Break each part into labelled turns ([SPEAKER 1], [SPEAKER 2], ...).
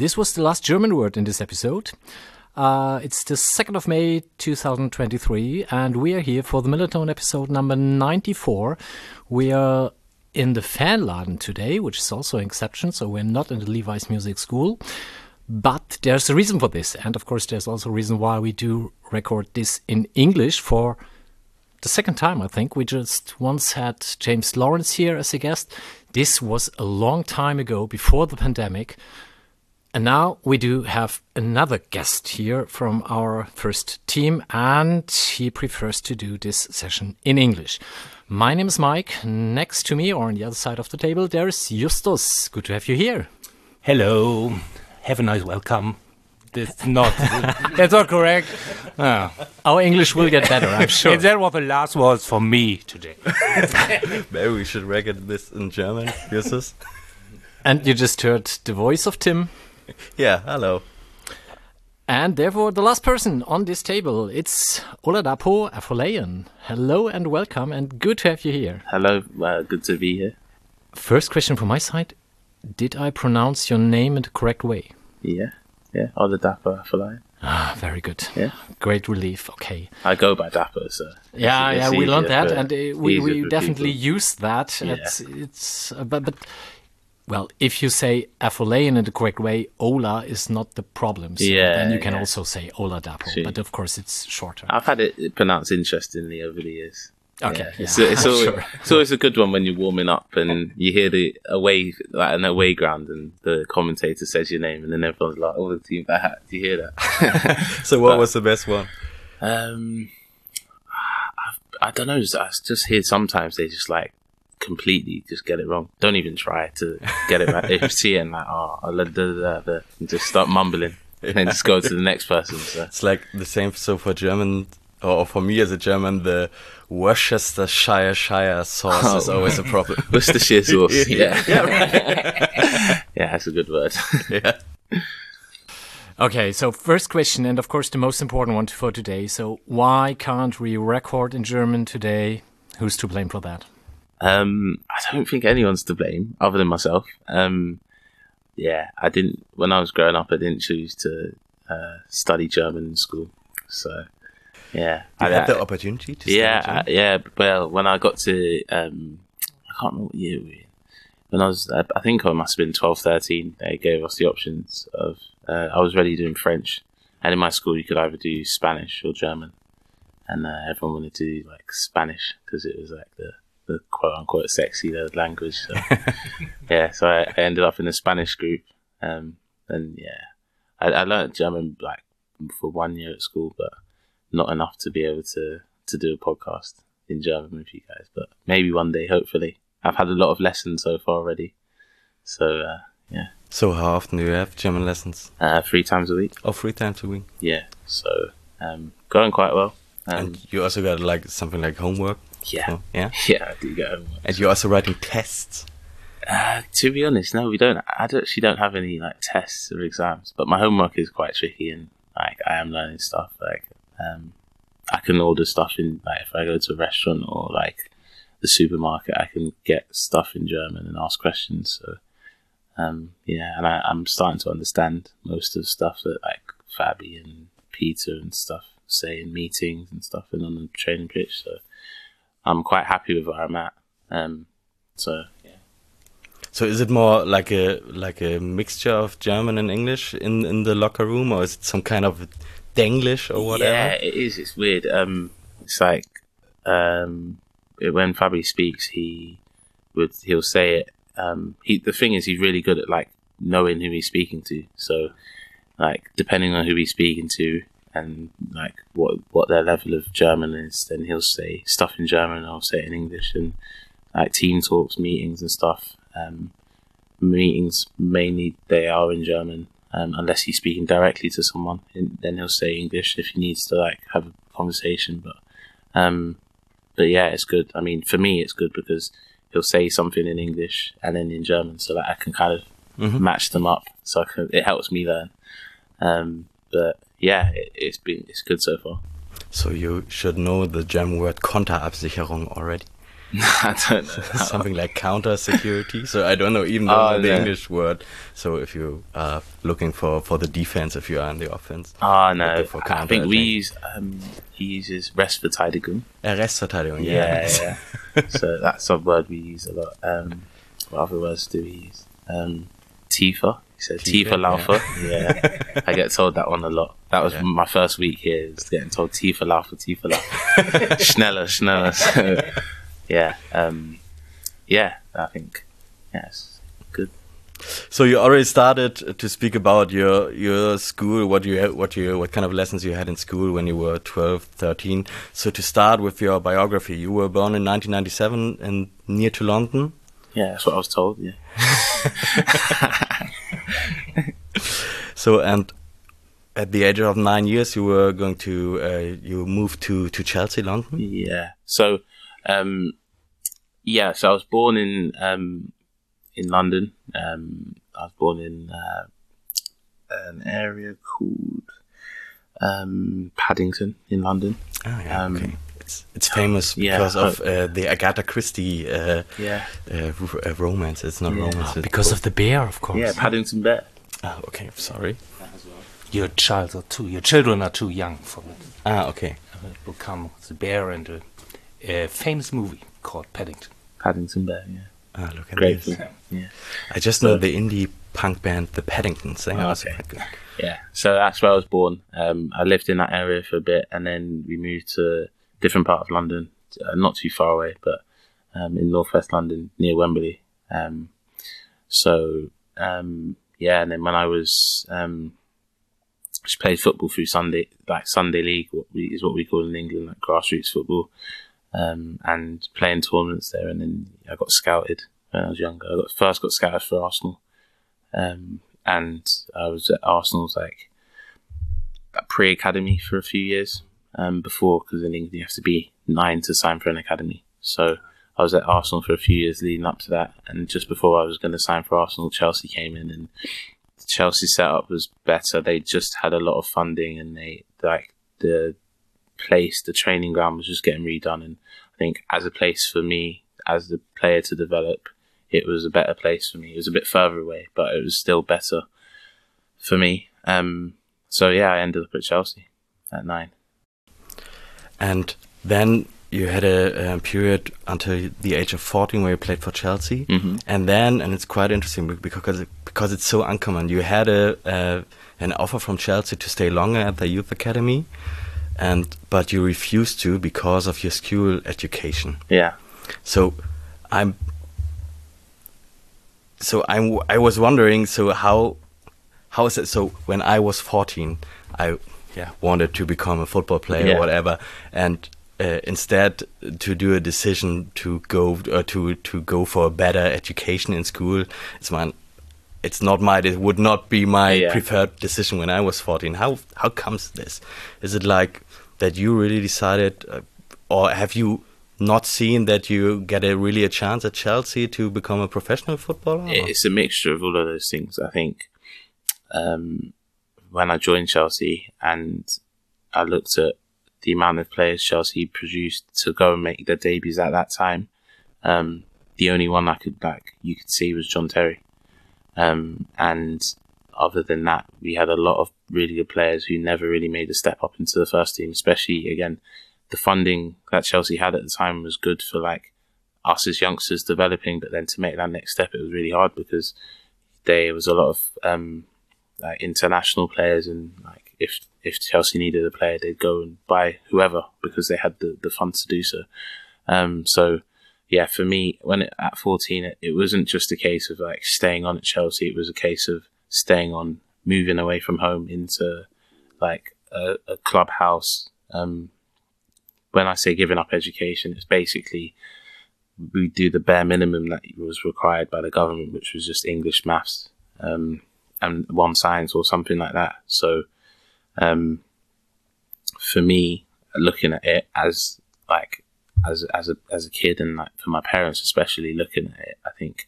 [SPEAKER 1] This was the last German word in this episode. Uh, it's the 2nd of May 2023, and we are here for the MillernTon episode number 94. We are in the Fanladen today, which is also an exception, so we're not in the Levi's Music School. But there's a reason for this, and of course, there's also a reason why we do record this in English for the second time, I think. We just once had James Lawrence here as a guest. This was a long time ago, before the pandemic. And now we do have another guest here from our first team, and he prefers to do this session in English. My name is Mike. Next to me, or on the other side of the table, there's Justus. Good to have you here.
[SPEAKER 2] Hello. Have a nice welcome. That's not. that's not correct. Ah.
[SPEAKER 1] Our English will get better, I'm sure.
[SPEAKER 2] And that was the last words for me today.
[SPEAKER 3] Maybe we should record this in German, Justus.
[SPEAKER 1] And you just heard the voice of Tim.
[SPEAKER 3] yeah, hello.
[SPEAKER 1] And therefore, the last person on this table, it's Oladapo Afolayan. Hello and welcome, and good to have you here.
[SPEAKER 4] Hello, uh, good to be here.
[SPEAKER 1] First question from my side Did I pronounce your name in the correct way?
[SPEAKER 4] Yeah, yeah, Oladapo Afolayan.
[SPEAKER 1] Ah, very good.
[SPEAKER 4] Yeah.
[SPEAKER 1] Great relief. Okay.
[SPEAKER 4] I go by Dapo, so.
[SPEAKER 1] Yeah,
[SPEAKER 4] it's
[SPEAKER 1] yeah, we learned that, and uh, we, we definitely
[SPEAKER 4] people.
[SPEAKER 1] use that.
[SPEAKER 4] Yeah.
[SPEAKER 1] It's, it's uh, but, but well, if you say Afolayan in the correct way, Ola is not the problem. So
[SPEAKER 4] Yeah,
[SPEAKER 1] then you can
[SPEAKER 4] yeah.
[SPEAKER 1] also say Ola Dapo,
[SPEAKER 4] Sure.
[SPEAKER 1] but of course it's shorter.
[SPEAKER 4] I've had it pronounced interestingly over the years.
[SPEAKER 1] Okay,
[SPEAKER 4] It's,
[SPEAKER 1] yeah,
[SPEAKER 4] it's, always,
[SPEAKER 1] sure.
[SPEAKER 4] it's always a good one when you're warming up and you hear the away, like an away ground, and the commentator says your name, and then everyone's like, "Oh, the team that." Do you hear that?
[SPEAKER 3] So, what
[SPEAKER 4] But-
[SPEAKER 3] was the best one?
[SPEAKER 4] Um, I, I don't know. I just hear sometimes they just like completely just get it wrong. Don't even try to get it right. They see it and like, oh, da, da, da, da, and just start mumbling and then just go to the next person. So.
[SPEAKER 3] It's like the same. So for German, or for me as a German, the Worcestershire Shire sauce is
[SPEAKER 4] Oh.
[SPEAKER 3] always a problem.
[SPEAKER 4] Worcestershire sauce. Yeah.
[SPEAKER 3] yeah.
[SPEAKER 4] Yeah, that's a good word.
[SPEAKER 3] yeah.
[SPEAKER 1] Okay, so first question, and of course the most important one for today. So why can't we record in German today? Who's to blame for that?
[SPEAKER 4] Um, I don't think anyone's to blame other than myself. Um, yeah, I didn't when I was growing up. I didn't choose to uh, study German in school. So yeah,
[SPEAKER 3] You
[SPEAKER 4] I,
[SPEAKER 3] had the opportunity to study
[SPEAKER 4] yeah,
[SPEAKER 3] German?
[SPEAKER 4] I- yeah. Well, when I got to, um, I can't remember what year we were in. When I was, I I think I must have been 12, 13, they gave us the options of, uh, I was already doing French. And in my school, you could either do Spanish or German. And uh, everyone wanted to do like Spanish because it was like the, the quote unquote sexy language. So, yeah, so I, I ended up in the Spanish group. Um, and yeah, I, I learned German like for one year at school, but not enough to be able to to do a podcast in German with you guys. But maybe one day, hopefully. I've had a lot of lessons so far already. So uh, yeah,
[SPEAKER 3] So how often do you have German lessons?
[SPEAKER 4] uh, three times a week.
[SPEAKER 3] Oh, three times a week.
[SPEAKER 4] Yeah, so um, going quite well. Um,
[SPEAKER 3] and you also got like something like homework.
[SPEAKER 4] Yeah,
[SPEAKER 3] yeah.
[SPEAKER 4] yeah, I do get homework.
[SPEAKER 3] And you're also writing tests.
[SPEAKER 4] Uh, to be honest, no, we don't. I actually don't have any like tests or exams, but my homework is quite tricky, and like I am learning stuff. Like um, I can order stuff in like if I go to a restaurant or like the supermarket, I can get stuff in German and ask questions. So um, yeah, and I, I'm starting to understand most of the stuff that like Fabi and Peter and stuff say in meetings and stuff and on the training pitch. So I'm quite happy with where I'm at. Um, so yeah.
[SPEAKER 3] So is it more like a like a mixture of German and English in in the locker room, or is it some kind of Denglish or whatever?
[SPEAKER 4] Yeah, it is. It's weird. Um, it's like um, when Fabi speaks, he would he'll say it. Um, he the thing is, he's really good at like knowing who he's speaking to. So, like depending on who he's speaking to and like what what their level of German is, then he'll say stuff in German, and I'll say it in English, and like team talks, meetings, and stuff. Um, meetings mainly they are in German, um, unless he's speaking directly to someone. Then he'll say English if he needs to like have a conversation. But um, but yeah, it's good. I mean, for me, it's good because he'll say something in English and then in German, so that I can kind of
[SPEAKER 3] Mhm.
[SPEAKER 4] match them up. So I can, it helps me learn. Um, but yeah, it, it's been it's good so far.
[SPEAKER 3] So you should know the German word Konterabsicherung already.
[SPEAKER 4] I don't know.
[SPEAKER 3] Something like counter security. So I don't know even
[SPEAKER 4] Oh,
[SPEAKER 3] the
[SPEAKER 4] no.
[SPEAKER 3] English word. So if you are looking for, for the defense, if you are in the offense.
[SPEAKER 4] Ah no,
[SPEAKER 3] for
[SPEAKER 4] I think we use um, he uses Restverteidigung.
[SPEAKER 3] Uh, Restverteidigung,
[SPEAKER 4] Yeah,
[SPEAKER 3] yeah.
[SPEAKER 4] yeah. so that's a word we use a lot. Um, what other words do we use? Um, Tifa. He said
[SPEAKER 3] Tiefer,
[SPEAKER 4] Tifa Laufer. Yeah. I get told that one a lot. That was
[SPEAKER 3] Yeah.
[SPEAKER 4] my first week here, is getting told Tifa Laufer, Tifa Laufer. schneller, schneller. So, yeah. Um, yeah, I think, yes, good.
[SPEAKER 3] So you already started to speak about your your school, what you had, what you what kind of lessons you had in school when you were 12, 13. So to start with your biography, you were born in 1997 and near to London.
[SPEAKER 4] Yeah, that's what I was told, yeah.
[SPEAKER 3] So and at the age of nine years, you were going to uh, you moved to to Chelsea, London.
[SPEAKER 4] Yeah. So, um, yeah. So I was born in um, in London. Um, I was born in uh, an area called um, Paddington in London.
[SPEAKER 3] Oh, yeah,
[SPEAKER 4] Um,
[SPEAKER 3] okay. It's it's famous
[SPEAKER 4] yeah,
[SPEAKER 3] because of uh, the Agatha Christie uh,
[SPEAKER 4] Yeah.
[SPEAKER 3] uh, uh, romance. It's not
[SPEAKER 4] Yeah.
[SPEAKER 3] romance. it's
[SPEAKER 1] Because of the bear, of course.
[SPEAKER 4] Yeah, Paddington Bear.
[SPEAKER 3] Oh, okay, sorry.
[SPEAKER 2] Your child are too. Your children are too young for it.
[SPEAKER 3] Ah, okay.
[SPEAKER 2] It will come the bear and a, a famous movie called Paddington.
[SPEAKER 4] Paddington Bear. Yeah.
[SPEAKER 3] Ah, look at
[SPEAKER 4] Great.
[SPEAKER 3] this.
[SPEAKER 4] film. Yeah.
[SPEAKER 3] I just know the indie punk band The Paddingtons. They
[SPEAKER 4] Oh,
[SPEAKER 3] are
[SPEAKER 4] okay.
[SPEAKER 3] good.
[SPEAKER 4] Yeah, so that's where I was born. Um, I lived in that area for a bit, and then we moved to a different part of London, uh, not too far away, but um, in northwest London near Wembley. Um, so um, yeah, and then when I was um, just played football through Sunday, like Sunday League, what we, is what we call in England, like grassroots football, um, and playing tournaments there. And then I got scouted when I was younger. I got first got scouted for Arsenal, um, and I was at Arsenal's like pre academy for a few years um, before, because in England you have to be nine to sign for an academy. So I was at Arsenal for a few years leading up to that, and just before I was going to sign for Arsenal, Chelsea came in, and Chelsea setup was better. They just had a lot of funding, and they like the place, the training ground was just getting redone. And I think as a place for me, as the player to develop, it was a better place for me. It was a bit further away, but it was still better for me. Um, so yeah, I ended up at Chelsea at nine.
[SPEAKER 3] And then you had a, um period until the age of 14 where you played for Chelsea.
[SPEAKER 4] Mhm.
[SPEAKER 3] And then, and it's quite interesting because because it's so uncommon. You had a uh, an offer from Chelsea to stay longer at the youth academy, and but you refused to because of your school education.
[SPEAKER 4] Yeah,
[SPEAKER 3] So I'm so I'm I was wondering so how how is it so when I was 14 I yeah wanted to become a football player
[SPEAKER 4] Yeah.
[SPEAKER 3] or whatever and uh, instead to do a decision to go or to to go for a better education in school it's my it's not my it would not be my
[SPEAKER 4] Yeah.
[SPEAKER 3] preferred decision when I was 14 how how comes this is it like that you really decided uh, or have you not seen that you get a really a chance at Chelsea to become a professional footballer
[SPEAKER 4] It- it's a mixture of all of those things. I think um, when I joined Chelsea and I looked at the amount of players Chelsea produced to go and make their debuts at that time, um, the only one I could like you could see was John Terry. Um, and other than that, we had a lot of really good players who never really made a step up into the first team. Especially again, the funding that Chelsea had at the time was good for like us as youngsters developing, but then to make that next step, it was really hard because there was a lot of um, like international players, and like if if Chelsea needed a player, they'd go and buy whoever because they had the the funds to do so. Um, so yeah, for me, when it, at fourteen, it, it wasn't just a case of like staying on at Chelsea; it was a case of staying on, moving away from home into like a, a clubhouse. Um, when I say giving up education, it's basically we do the bare minimum that was required by the government, which was just English, maths, um, and one science or something like that. So, um, for me, looking at it as like as as a as a kid and like for my parents especially looking at it, I think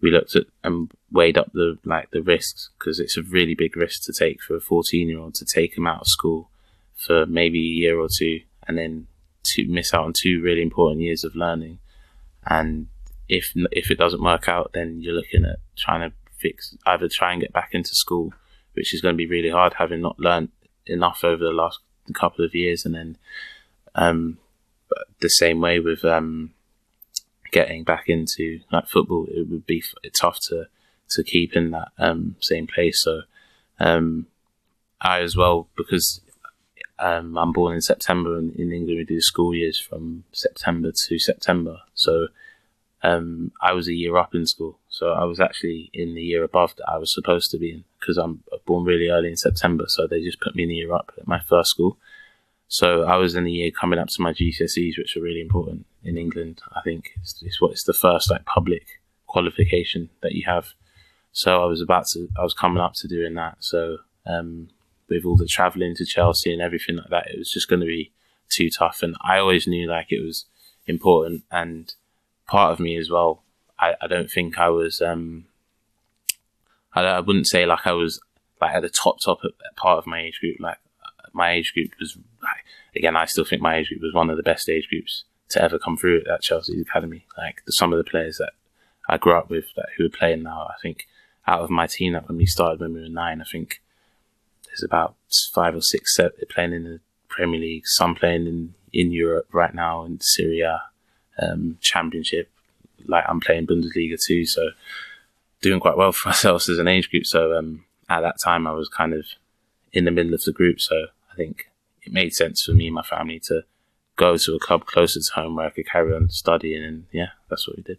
[SPEAKER 4] we looked at and weighed up the like the risks because it's a really big risk to take for a 14 year old to take him out of school for maybe a year or two and then to miss out on two really important years of learning. And if if it doesn't work out, then you're looking at trying to fix either try and get back into school, which is going to be really hard, having not learned enough over the last couple of years, and then um, the same way with um, getting back into like football, it would be tough to to keep in that um, same place. So um, I as well because um, I'm born in September, and in England we do school years from September to September. So um, I was a year up in school, so I was actually in the year above that I was supposed to be in because I'm born really early in September. So they just put me in the year up at my first school. So I was in the year coming up to my GCSEs, which are really important in England. I think it's, it's what it's the first like public qualification that you have. So I was about to, I was coming up to doing that. So um, with all the traveling to Chelsea and everything like that, it was just going to be too tough. And I always knew like it was important. And part of me as well, I, I don't think I was, um, I, I wouldn't say like I was like at the top, top part of my age group. Like my age group was, like, again, I still think my age group was one of the best age groups to ever come through at Chelsea Academy. Like the, some of the players that I grew up with that who are playing now, I think out of my team that when we started when we were nine, I think there's about five or six set playing in the Premier League, some playing in, in Europe right now in Serie A, um, Championship. Like I'm playing Bundesliga too, so doing quite well for ourselves as an age group. So um, at that time, I was kind of in the middle of the group, so I think it made sense for me and my family to go to a club closer to home where I could carry on studying, and yeah, that's what we did.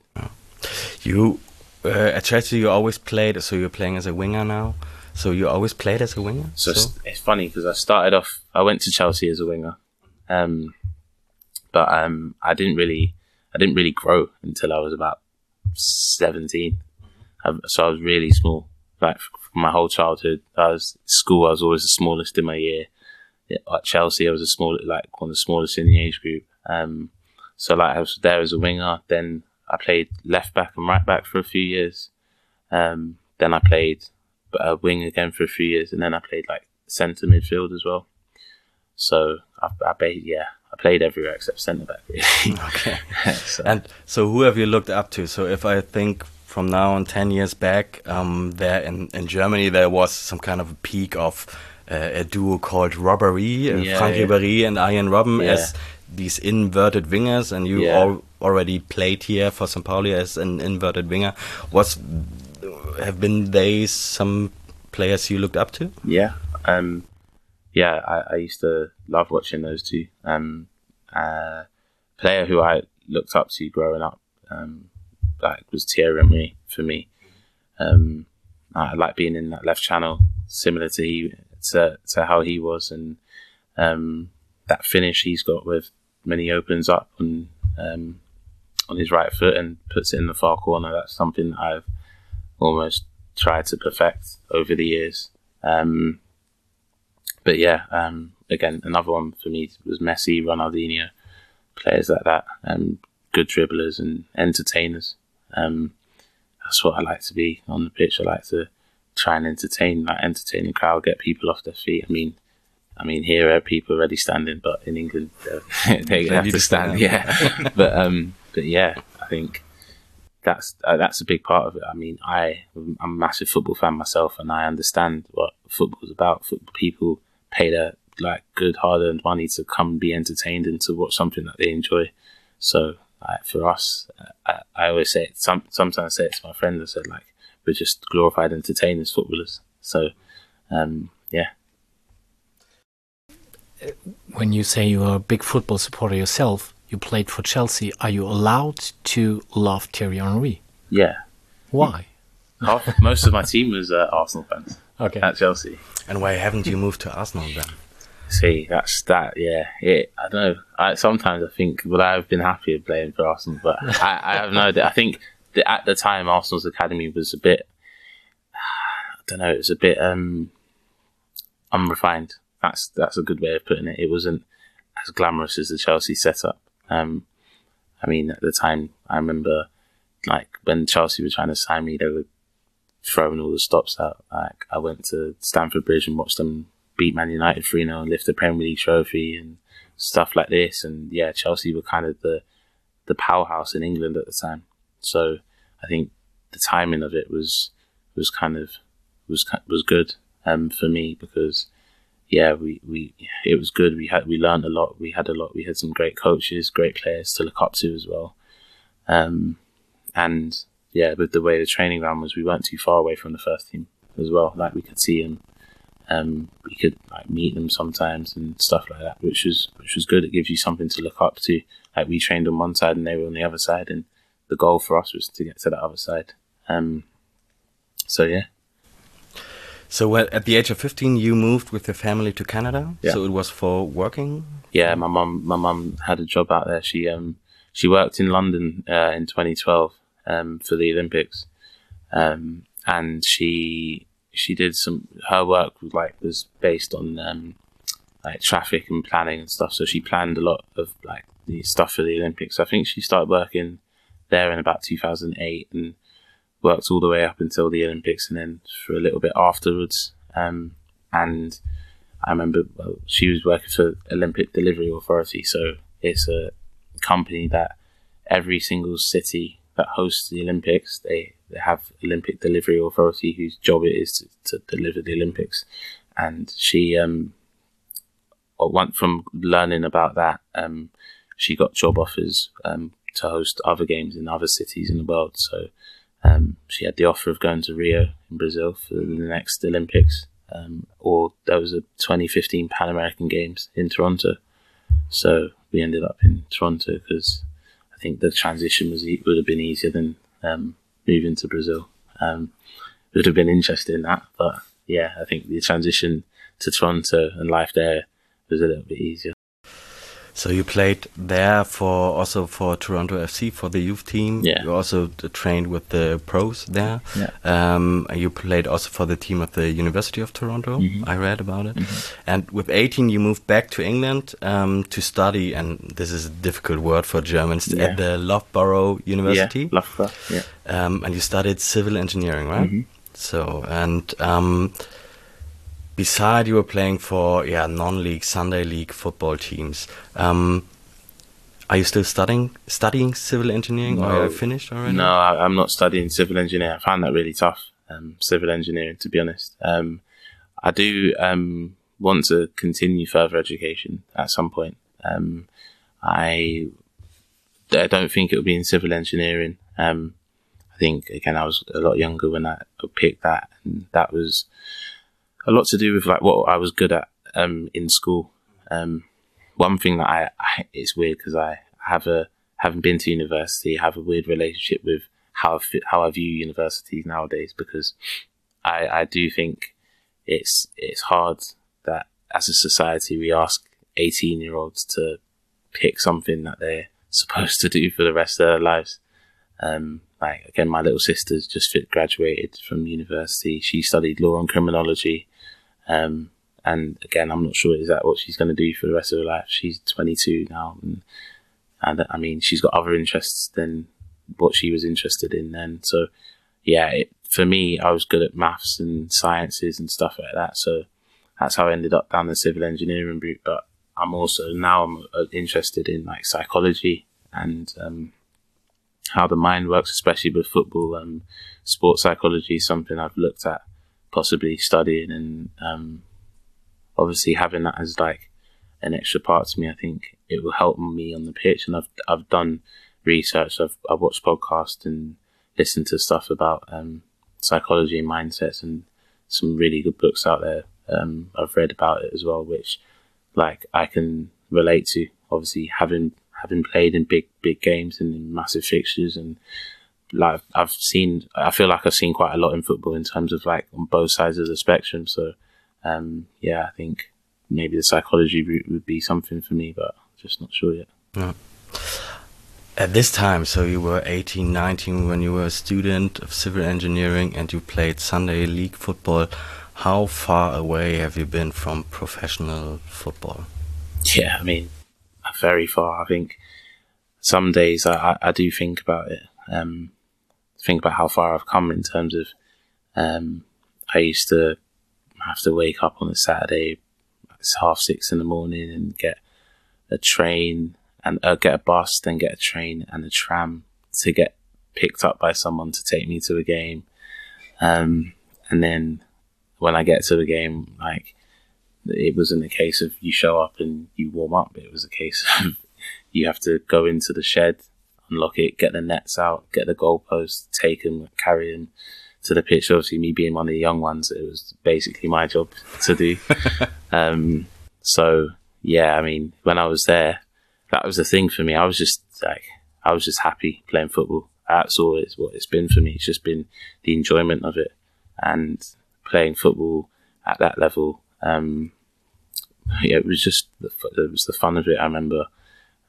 [SPEAKER 3] You uh, at Chelsea, you always played, so you're playing as a winger now. So you always played as a winger.
[SPEAKER 4] So, so? it's funny because I started off. I went to Chelsea as a winger, um, but um, I didn't really, I didn't really grow until I was about 17 so I was really small. Like my whole childhood, I was school. I was always the smallest in my year. At Chelsea, I was a small, like one of the smallest in the age group. Um, so like I was there as a winger. Then I played left back and right back for a few years. Um, then I played a wing again for a few years, and then I played like centre midfield as well. So I, I yeah, I played everywhere except centre back. Really.
[SPEAKER 3] okay. so. And so, who have you looked up to? So if I think from now on 10 years back, um, there in, in Germany, there was some kind of a peak of uh, a duo called Robbery, uh, yeah, Franck yeah. Ribéry and Arjen Robben yeah. as these inverted wingers, and you yeah. al already played here for St. Pauli as an inverted winger. Was have been they some players you looked up to?
[SPEAKER 4] Yeah, um, yeah, I, I, used to love watching those two. Um, player who I looked up to growing up um, like was Thierry Henry for me. Um, I like being in that left channel, similar to he to, to how he was, and um, that finish he's got with when he opens up on um, on his right foot and puts it in the far corner. That's something that I've almost tried to perfect over the years. Um, but yeah, um, again, another one for me was Messi, Ronaldinho, players like that, and good dribblers and entertainers. Um, that's what I like to be on the pitch. I like to try and entertain, like entertaining crowd, get people off their feet. I mean, I mean, here are people already standing, but in England they, they have to stand. Yeah, but um, but yeah, I think that's uh, that's a big part of it. I mean, I I'm a massive football fan myself, and I understand what football is about. Football people pay their like good hard earned money to come be entertained and to watch something that they enjoy. So like, for us, I, I always say it, some, sometimes I say it to my friends. I said like we're just glorified entertainers, footballers. So um, yeah.
[SPEAKER 1] When you say you're a big football supporter yourself, you played for Chelsea. Are you allowed to love Thierry Henry?
[SPEAKER 4] Yeah.
[SPEAKER 1] Why?
[SPEAKER 4] Half, most of my team was uh, Arsenal fans. Okay. At Chelsea.
[SPEAKER 3] And why haven't you moved to Arsenal then?
[SPEAKER 4] See, that's that. Yeah, it. I don't know. I, sometimes I think would I have been happier playing for Arsenal, but I, I have no idea. I think that at the time Arsenal's academy was a bit. I don't know. It was a bit um, unrefined. That's that's a good way of putting it. It wasn't as glamorous as the Chelsea setup. Um, I mean, at the time, I remember like when Chelsea were trying to sign me, they were throwing all the stops out. Like I went to Stamford Bridge and watched them beat Man United 3 0 and lift the Premier League trophy and stuff like this. And yeah, Chelsea were kind of the the powerhouse in England at the time. So I think the timing of it was was kind of was was good um, for me because yeah, we, we it was good. We had we learned a lot. We had a lot. We had some great coaches, great players to look up to as well. Um, and yeah, with the way the training ran was, we weren't too far away from the first team as well. Like we could see them, um, we could like meet them sometimes and stuff like that, which was which was good. It gives you something to look up to. Like we trained on one side and they were on the other side, and the goal for us was to get to that other side. Um, so yeah.
[SPEAKER 3] So at the age of 15, you moved with your family to Canada.
[SPEAKER 4] Yeah.
[SPEAKER 3] So it was for working.
[SPEAKER 4] Yeah, my mum, my mum had a job out there. She um, she worked in London uh, in 2012 um, for the Olympics, um, and she she did some her work was like was based on um, like traffic and planning and stuff. So she planned a lot of like the stuff for the Olympics. I think she started working there in about 2008 and worked all the way up until the Olympics and then for a little bit afterwards. Um, and I remember well, she was working for Olympic Delivery Authority, so it's a company that every single city that hosts the Olympics, they, they have Olympic Delivery Authority whose job it is to, to deliver the Olympics. And she, um, went from learning about that, um, she got job offers um, to host other games in other cities in the world. So um, she had the offer of going to Rio in Brazil for the next Olympics, um, or there was a 2015 Pan American Games in Toronto. So we ended up in Toronto because I think the transition was would have been easier than um, moving to Brazil. Um, would have been interesting that, but yeah, I think the transition to Toronto and life there was a little bit easier.
[SPEAKER 3] So you played there for also for Toronto FC for the youth team.
[SPEAKER 4] Yeah.
[SPEAKER 3] You also trained with the pros there.
[SPEAKER 4] Yeah.
[SPEAKER 3] Um, you played also for the team of the University of Toronto.
[SPEAKER 4] Mhm.
[SPEAKER 3] I read about it.
[SPEAKER 4] Mhm.
[SPEAKER 3] And with 18, you moved back to England um, to study, and this is a difficult word for Germans,
[SPEAKER 4] Yeah.
[SPEAKER 3] at the Loughborough University.
[SPEAKER 4] Yeah, Loughborough. Yeah.
[SPEAKER 3] Um, and you studied civil engineering, right?
[SPEAKER 4] Mhm.
[SPEAKER 3] So, and um, beside you were playing for yeah non-league Sunday league football teams. Um, are you still studying studying civil engineering, or are you finished already?
[SPEAKER 4] No, I, I'm not studying civil engineering. I found that really tough, um, civil engineering, to be honest. Um, I do um, want to continue further education at some point. Um, I, I don't think it will be in civil engineering. Um, I think, again, I was a lot younger when I picked that, and that was a lot to do with like what I was good at um, in school. Um, one thing that I, I it's weird because I have a haven't been to university, have a weird relationship with how I, how I view universities nowadays because I I do think it's it's hard that as a society we ask eighteen year olds to pick something that they're supposed to do for the rest of their lives. Um, like again, my little sister's just graduated from university. She studied law and criminology. Um, and again, I'm not sure is that what she's going to do for the rest of her life. She's 22 now, and, and I mean, she's got other interests than what she was interested in then. So, yeah, it, for me, I was good at maths and sciences and stuff like that. So that's how I ended up down the civil engineering route. But I'm also now I'm uh, interested in like psychology and um, how the mind works, especially with football. and sports psychology something I've looked at possibly studying and um, obviously having that as like an extra part to me. I think it will help me on the pitch, and I've I've done research. I've I've watched podcasts and listened to stuff about um, psychology and mindsets, and some really good books out there. Um, I've read about it as well, which like I can relate to. Obviously, having having played in big big games and in massive fixtures and like I've seen, I feel like I've seen quite a lot in football in terms of like on both sides of the spectrum. So, um, yeah, I think maybe the psychology route would be something for me, but just not sure yet. yeah.
[SPEAKER 3] At this time, so you were 18, 19 when you were a student of civil engineering and you played Sunday league football. How far away have you been from professional football?
[SPEAKER 4] Yeah, I mean, very far. I think some days I, I, do think about it. Um, think about how far I've come in terms of um, I used to have to wake up on a Saturday, it's half six in the morning, and get a train and uh, get a bus, then get a train and a tram to get picked up by someone to take me to a game. Um, and then when I get to the game, like it wasn't a case of you show up and you warm up. It was a case of you have to go into the shed, unlock it, get the nets out, get the goalposts, take them, carry them to the pitch. Obviously, me being one of the young ones, it was basically my job to do. um, so yeah, I mean, when I was there, that was the thing for me. I was just like, I was just happy playing football. That's always what it's been for me. It's just been the enjoyment of it and playing football at that level. Um, yeah, it was just the, it was the fun of it. I remember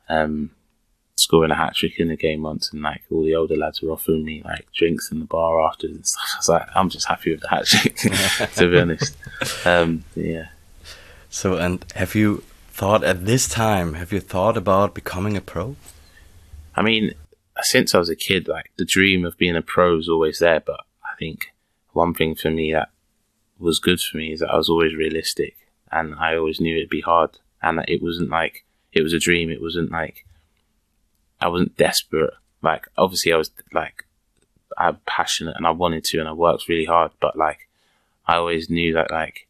[SPEAKER 4] um, scoring a hat trick in the game once, and like all the older lads were offering me like drinks in the bar after and stuff. I was like, I'm just happy with the hat trick, to be honest. Um, yeah.
[SPEAKER 3] So, and have you thought at this time? Have you thought about becoming a pro?
[SPEAKER 4] I mean, since I was a kid, like the dream of being a pro was always there. But I think one thing for me that was good for me is that I was always realistic, and I always knew it'd be hard, and it wasn't like it was a dream. It wasn't like I wasn't desperate. Like obviously, I was like I'm passionate and I wanted to, and I worked really hard. But like I always knew that like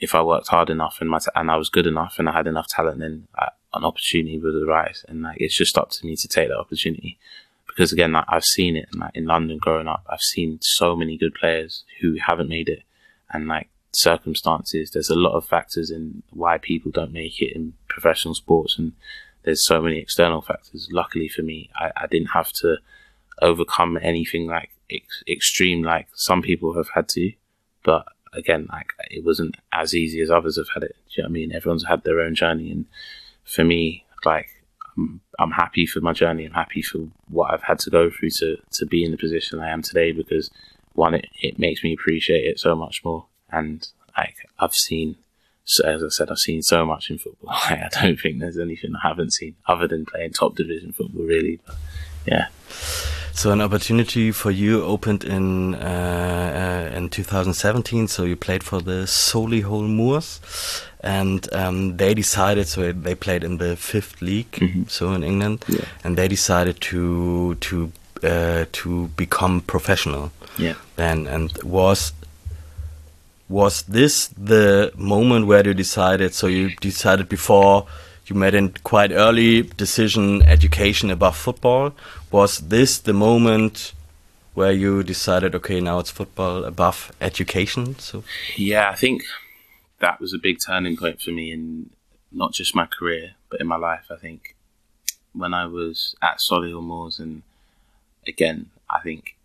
[SPEAKER 4] if I worked hard enough and my and I was good enough and I had enough talent, then uh, an opportunity would arise, and like it's just up to me to take that opportunity. Because again, like, I've seen it like, in London growing up. I've seen so many good players who haven't made it, and like circumstances. There's a lot of factors in why people don't make it in professional sports, and there's so many external factors. Luckily for me, I, I didn't have to overcome anything like ex- extreme like some people have had to, but again, like it wasn't as easy as others have had it. Do you know what I mean? Everyone's had their own journey, and for me, like I'm, happy for my journey. I'm happy for what I've had to go through to to be in the position I am today because one, it, it makes me appreciate it so much more, and like I've seen. So as I said, I've seen so much in football. I don't think there's anything I haven't seen other than playing top division football, really. But yeah.
[SPEAKER 3] So an opportunity for you opened in uh, uh, in 2017. So you played for the Solihull Moors, and um, they decided. So they played in the fifth league,
[SPEAKER 4] Mm. Mm-hmm.
[SPEAKER 3] so in England,
[SPEAKER 4] Yeah.
[SPEAKER 3] and they decided to to uh, to become professional.
[SPEAKER 4] Yeah.
[SPEAKER 3] Then and was was this the moment where you decided? So you decided before you made a quite early decision, education above football. Was this the moment where you decided, okay, now it's football above education? So
[SPEAKER 4] Yeah, I think that was a big turning point for me in not just my career, but in my life. I think when I was at Solihull Moors, and again, I think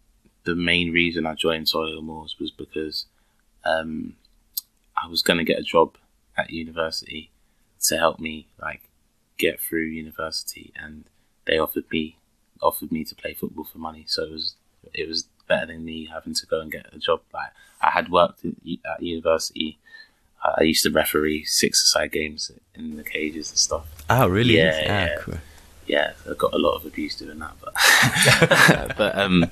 [SPEAKER 4] the main reason I joined Solihull Moors was because um, I was going to get a job at university to help me like get through university, and they offered me offered me to play football for money. So it was it was better than me having to go and get a job. Like I had worked at, university. I used to referee six-a-side games in the cages and stuff.
[SPEAKER 3] Oh, really?
[SPEAKER 4] Yeah,
[SPEAKER 3] ah,
[SPEAKER 4] yeah.
[SPEAKER 3] cool.
[SPEAKER 4] Yeah, I got a lot of abuse doing that, but but um,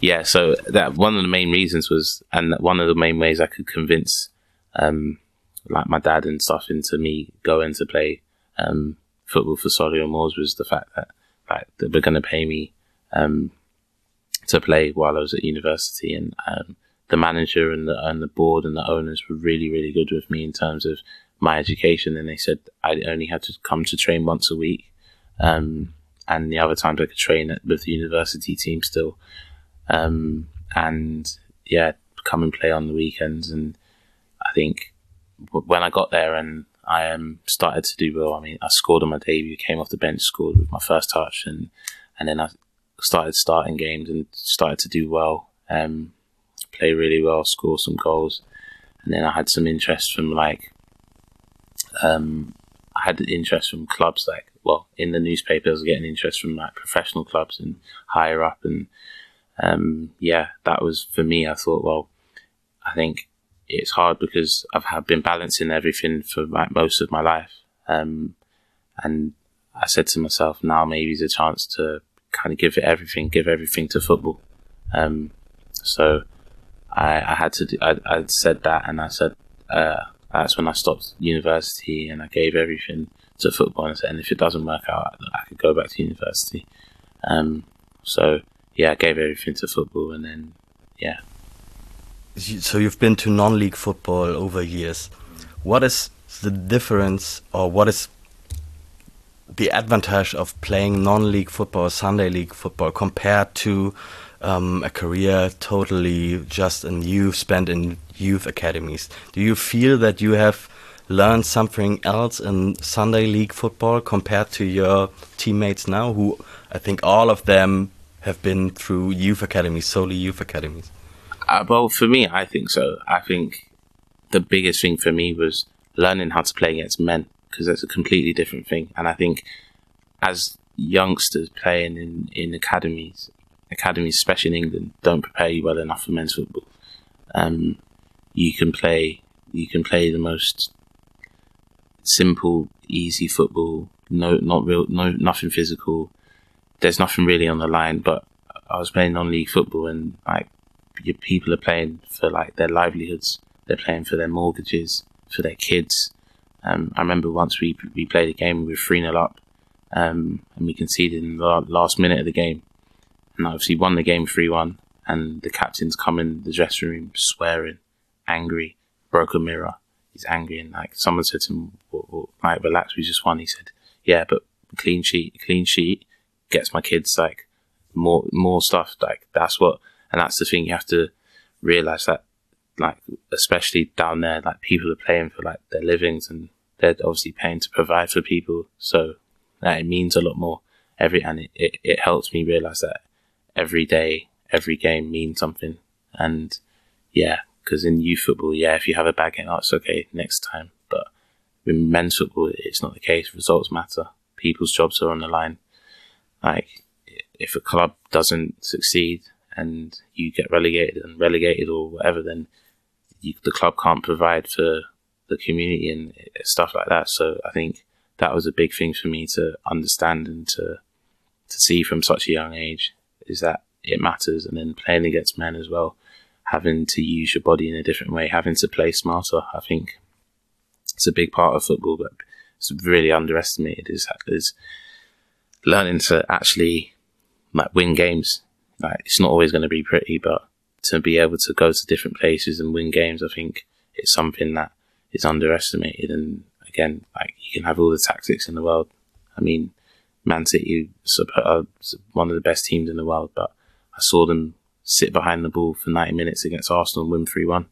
[SPEAKER 4] yeah. So that one of the main reasons was, and one of the main ways I could convince um, like my dad and stuff into me going to play um, football for Solihull Moors was the fact that like they were going to pay me um, to play while I was at university, and um, the manager and the and the board and the owners were really really good with me in terms of my education, and they said I only had to come to train once a week, um, and the other times I could train with the university team still, um, and yeah, come and play on the weekends, and I think when I got there and I um, started to do well. I mean, I scored on my debut, came off the bench, scored with my first touch, and and then I started starting games and started to do well, um, play really well, score some goals, and then I had some interest from like, um, I had interest from clubs like, well, in the newspaper, I was getting interest from like professional clubs and higher up, and um, yeah, that was for me. I thought, well, I think it's hard because I've had been balancing everything for like most of my life, um, and I said to myself, now maybe is a chance to kind of give it everything, give everything to football, Um, so I, I had to. Do, I, I said that, and I said uh, that's when I stopped university, and I gave everything to football. And, said, and if it doesn't work out, I could go back to university. Um, so yeah, I gave everything to football, and then yeah.
[SPEAKER 3] So you've been to non-league football over years. What is the difference, or what is the advantage of playing non-league football, or Sunday league football, compared to um, a career totally just in youth spent in youth academies? Do you feel that you have learned something else in Sunday league football compared to your teammates now, who I think all of them have been through youth academies, solely youth academies?
[SPEAKER 4] Uh, well, for me, I think so. I think the biggest thing for me was learning how to play against men because that's a completely different thing. And I think as youngsters playing in, in academies, academies, especially in England, don't prepare you well enough for men's football. Um, you can play, you can play the most simple, easy football. No, not real, no, nothing physical. There's nothing really on the line. But I was playing non-league football, and like your people are playing for like their livelihoods. They're playing for their mortgages, for their kids. Um, I remember once we we played a game, we were three 0 up, um, and we conceded in the last minute of the game, and obviously won the game three one. And the captain's come in the dressing room swearing, angry, broke a mirror. He's angry, and like someone said to him, "Like relax, we just won." He said, "Yeah, but clean sheet, clean sheet gets my kids like more more stuff. Like that's what, and that's the thing you have to realize that like especially down there, like people are paying for like their livings and they're obviously paying to provide for people. So that it means a lot more every, and it, it, it helps me realize that every day, every game means something. And yeah, because in youth football, yeah, if you have a bad game, that's okay next time. But in men's football, it's not the case. Results matter. People's jobs are on the line. Like, if a club doesn't succeed and you get relegated and relegated or whatever, then you, the club can't provide for the community and stuff like that. So I think that was a big thing for me to understand and to to see from such a young age is that it matters. And then playing against men as well, having to use your body in a different way, having to play smarter. I think it's a big part of football, but it's really underestimated. Is is learning to actually like win games. Like it's not always going to be pretty, but to be able to go to different places and win games, I think it's something that is underestimated. And again, like you can have all the tactics in the world. I mean, Man City are uh, one of the best teams in the world, but I saw them sit behind the ball for 90 minutes against Arsenal and win 3 1.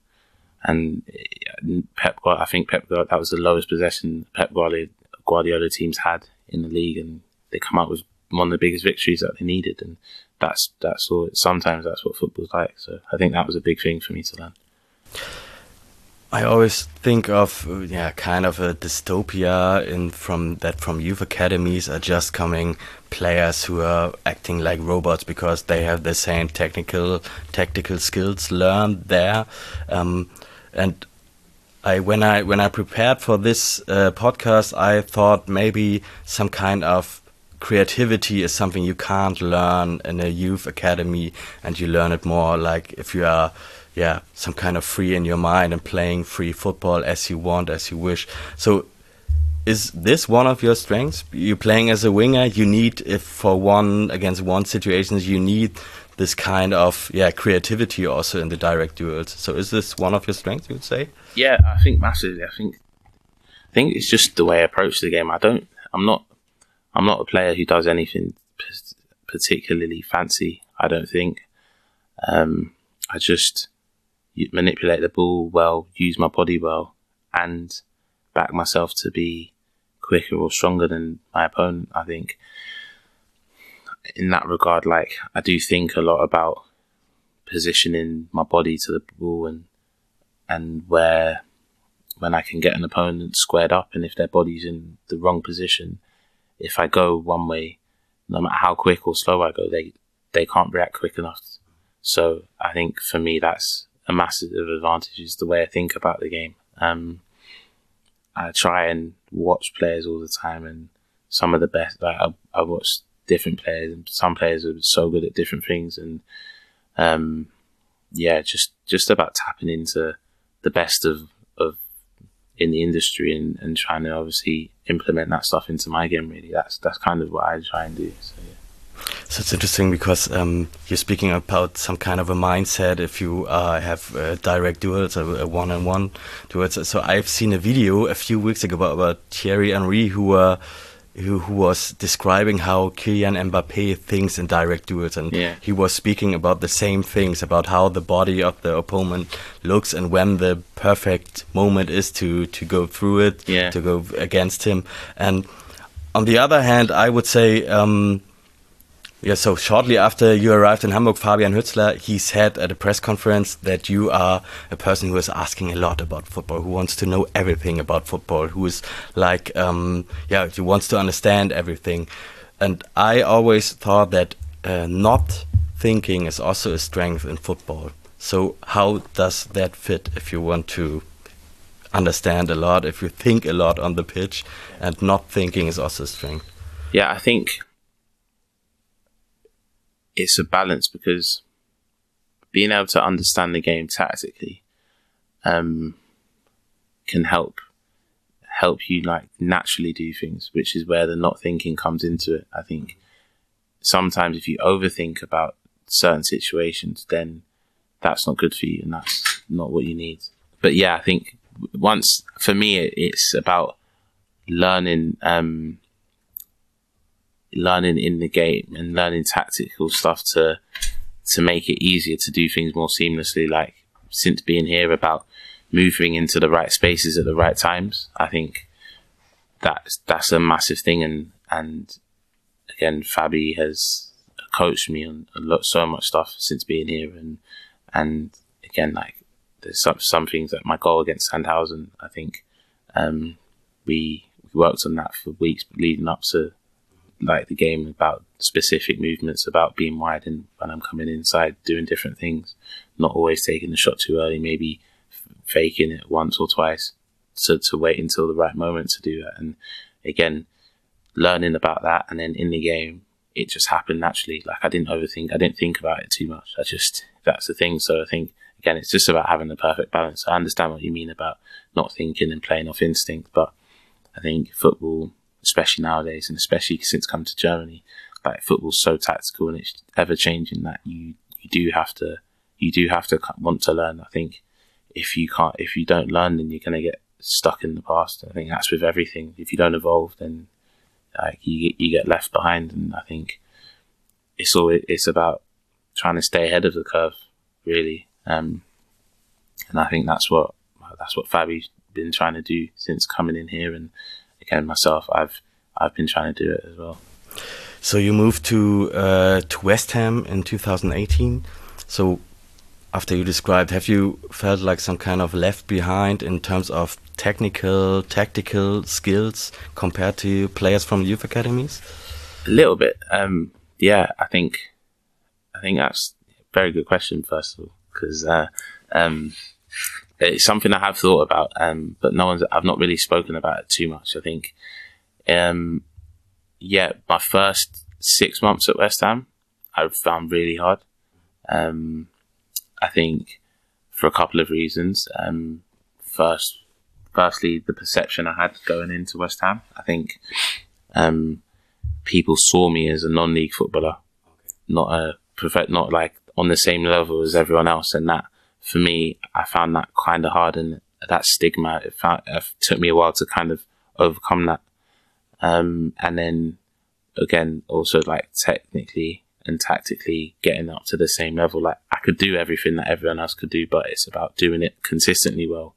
[SPEAKER 4] And eh, Pep, I think Pep, that was the lowest possession Pep Guardiola, Guardiola teams had in the league, and they come out with one of the biggest victories that they needed. And that's that's all. Sometimes that's what football's like. So I think that was a big thing for me to learn.
[SPEAKER 3] I always think of yeah, kind of a dystopia in from that from youth academies are just coming players who are acting like robots because they have the same technical tactical skills learned there, um, and I when I when I prepared for this uh, podcast, I thought maybe some kind of creativity is something you can't learn in a youth academy and you learn it more like if you are yeah some kind of free in your mind and playing free football as you want as you wish. So is this one of your strengths? You playing as a winger you need if for one against one situations you need this kind of yeah creativity also in the direct duels. So is this one of your strengths you would say?
[SPEAKER 4] Yeah i think massively. I think i think it's just the way i approach the game. I don't i'm not I'm not a player who does anything particularly fancy. I don't think. Um, I just manipulate the ball well, use my body well, and back myself to be quicker or stronger than my opponent. I think in that regard, like I do think a lot about positioning my body to the ball and and where when I can get an opponent squared up and if their body's in the wrong position, if I go one way, no matter how quick or slow I go, they they can't react quick enough. So I think for me that's a massive advantage is the way I think about the game. Um, I try and watch players all the time, and some of the best. Like I, I watch different players, and some players are so good at different things, and um, yeah, just just about tapping into the best of of in the industry and, and trying to obviously implement that stuff into my game. Really, that's that's kind of what I try and do. So yeah.
[SPEAKER 3] So it's interesting because um, you're speaking about some kind of a mindset if you uh, have uh, direct duels, a one-on-one duels. So I've seen a video a few weeks ago about, about Thierry Henry who uh, who, who was describing how Kylian Mbappe thinks in direct duels, and
[SPEAKER 4] Yeah.
[SPEAKER 3] he was speaking about the same things about how the body of the opponent looks and when the perfect moment is to to go through it,
[SPEAKER 4] Yeah.
[SPEAKER 3] to go against him. And on the other hand, I would say. Um, yeah, so shortly after you arrived in Hamburg, Fabian Hürzeler, he said at a press conference that you are a person who is asking a lot about football, who wants to know everything about football, who is like, um, yeah, who wants to understand everything. And I always thought that uh, not thinking is also a strength in football. So how does that fit if you want to understand a lot, if you think a lot on the pitch, and not thinking is also a strength?
[SPEAKER 4] yeah, I think it's a balance because being able to understand the game tactically um, can help help you like naturally do things, which is where the not thinking comes into it. I think sometimes if you overthink about certain situations, then that's not good for you, and that's not what you need. But yeah, I think once for me, it's about learning. Um, learning in the game and learning tactical stuff to to make it easier to do things more seamlessly. Like since being here, about moving into the right spaces at the right times. I think that's that's a massive thing, and and again, Fabi has coached me on a lot, so much stuff since being here, and and again, like there's some some things like my goal against Sandhausen. I think um, we worked on that for weeks leading up to like the game about specific movements, about being wide and when I'm coming inside, doing different things, not always taking the shot too early, maybe faking it once or twice, to to wait until the right moment to do that. And again, learning about that, and then in the game, it just happened naturally. Like I didn't overthink, I didn't think about it too much. I just that's the thing. So I think again, it's just about having the perfect balance. I understand what you mean about not thinking and playing off instinct, but I think football especially nowadays, and especially since coming to Germany, like football's so tactical and it's ever changing that you you do have to you do have to want to learn. I think if you can't if you don't learn, then you're gonna get stuck in the past. I think that's with everything. If you don't evolve, then like you get, you get left behind. And I think it's all it's about trying to stay ahead of the curve, really. Um, and I think that's what that's what Fabi's been trying to do since coming in here and again myself I've I've been trying to do it as well.
[SPEAKER 3] So you moved to uh, to West Ham in 2018. So after you described, have you felt like some kind of left behind in terms of technical, tactical skills compared to players from youth academies?
[SPEAKER 4] A little bit, um, yeah. I think I think that's a very good question first of all because uh, um, it's something I have thought about, um, but no one's I've not really spoken about it too much. I think, um, yeah, my first six months at West Ham, I found really hard. Um, I think for a couple of reasons. Um, first, firstly, the perception I had going into West Ham. I think um, people saw me as a non-league footballer, not a prof- not like on the same level as everyone else, and that for me, I found that kind of hard, and that stigma it, found, it took me a while to kind of overcome that. Um, and then again, also like technically and tactically getting up to the same level. Like I could do everything that everyone else could do, but it's about doing it consistently well,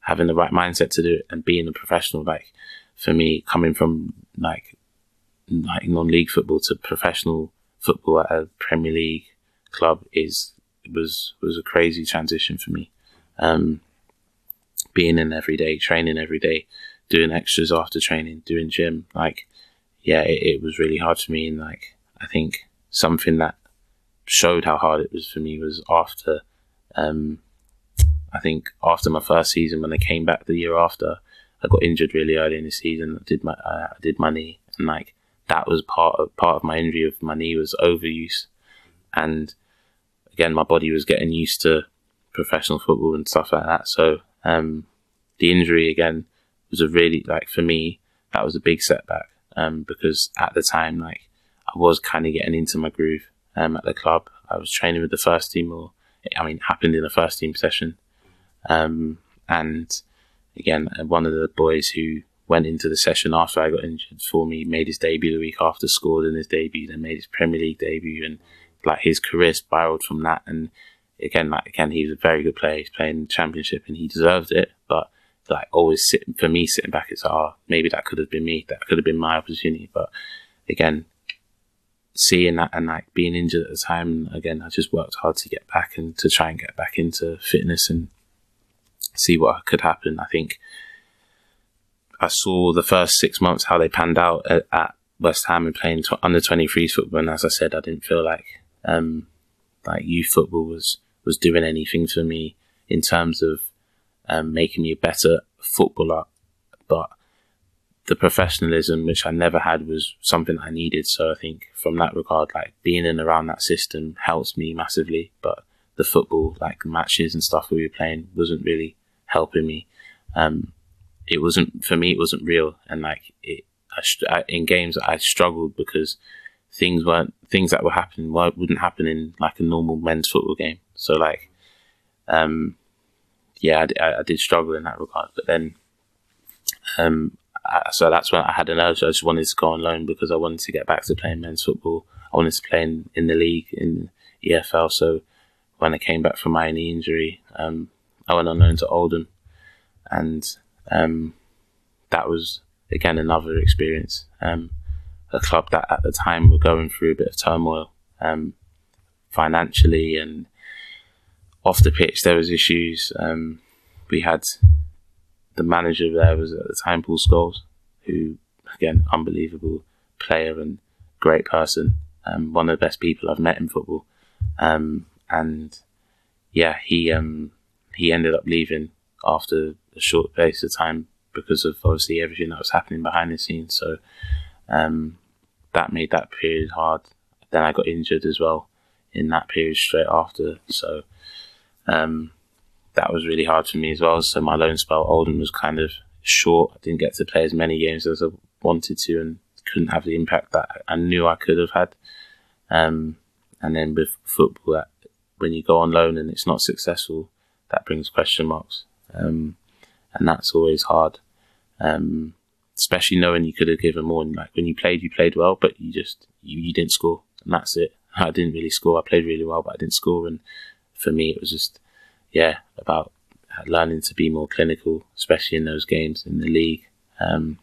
[SPEAKER 4] having the right mindset to do it, and being a professional. Like for me, coming from like like non-league football to professional football at a Premier League club is was was a crazy transition for me. Um, being in every day, training every day, doing extras after training, doing gym, like yeah, it, it was really hard for me. And like I think something that showed how hard it was for me was after, um, I think after my first season when I came back the year after, I got injured really early in the season. I did my uh, I did my knee, and like that was part of part of my injury of my knee was overuse, and again, my body was getting used to professional football and stuff like that. So um, the injury again was a really like for me that was a big setback um, because at the time like I was kind of getting into my groove um, at the club. I was training with the first team, or I mean, happened in a first team session, um, and again, one of the boys who went into the session after I got injured for me made his debut the week after, scored in his debut, then made his Premier League debut, and like his career spiraled from that. And again, like again, he was a very good player. He's playing the championship and he deserved it. But like always sitting for me sitting back, it's oh maybe that could have been me. That could have been my opportunity. But again, seeing that and like being injured at the time, again, I just worked hard to get back and to try and get back into fitness and see what could happen. I think I saw the first six months how they panned out at, at West Ham and playing t- under 23s football. And as I said, I didn't feel like um, like youth football was was doing anything for me in terms of um, making me a better footballer. But the professionalism which I never had was something I needed. So I think from that regard, like being in around that system helps me massively. But the football, like matches and stuff we were playing, wasn't really helping me. Um, it wasn't for me. It wasn't real, and like it, I, in games, I struggled because things weren't things that were happening wouldn't happen in like a normal men's football game. So like, um, yeah, I, I did struggle in that regard. But then, um, I, so that's when I had an urge. I just wanted to go on loan because I wanted to get back to playing men's football. I wanted to play in, in the league in EFL. So when I came back from my knee injury, um, I went on loan to Oldham, and um, that was again another experience. Um, a club that at the time were going through a bit of turmoil um, financially and off the pitch. There was issues. Um, we had the manager there was at the time Paul Scholes, who again unbelievable player and great person. Um, one of the best people I've met in football. Um, and yeah, he um, he ended up leaving after a short space of time because of obviously everything that was happening behind the scenes. So um, that made that period hard. Then I got injured as well in that period straight after. So um, that was really hard for me as well. So my loan spell Oldham was kind of short. I didn't get to play as many games as I wanted to and couldn't have the impact that I knew I could have had. Um, and then with football, when you go on loan and it's not successful, that brings question marks. Um, and that's always hard. Um, especially knowing you could have given more. And like when you played, you played well, but you just you, you didn't score, and that's it. I didn't really score. I played really well, but I didn't score. And for me, it was just yeah about learning to be more clinical, especially in those games in the league. Um,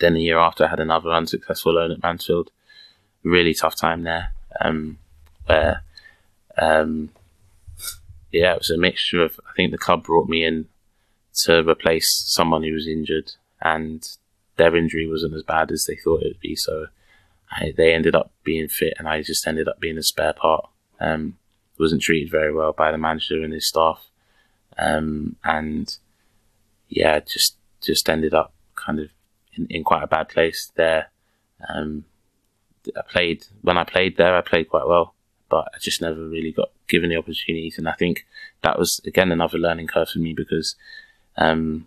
[SPEAKER 4] then the year after, I had another unsuccessful loan at Mansfield. Really tough time there, um, where um, yeah, it was a mixture of. I think the club brought me in to replace someone who was injured, and their injury wasn't as bad as they thought it would be. So I, they ended up being fit, and I just ended up being a spare part. Um, wasn't treated very well by the manager and his staff, um, and yeah, just just ended up kind of in, in quite a bad place there. Um, I played when I played there, I played quite well, but I just never really got given the opportunities, and I think that was again another learning curve for me because um,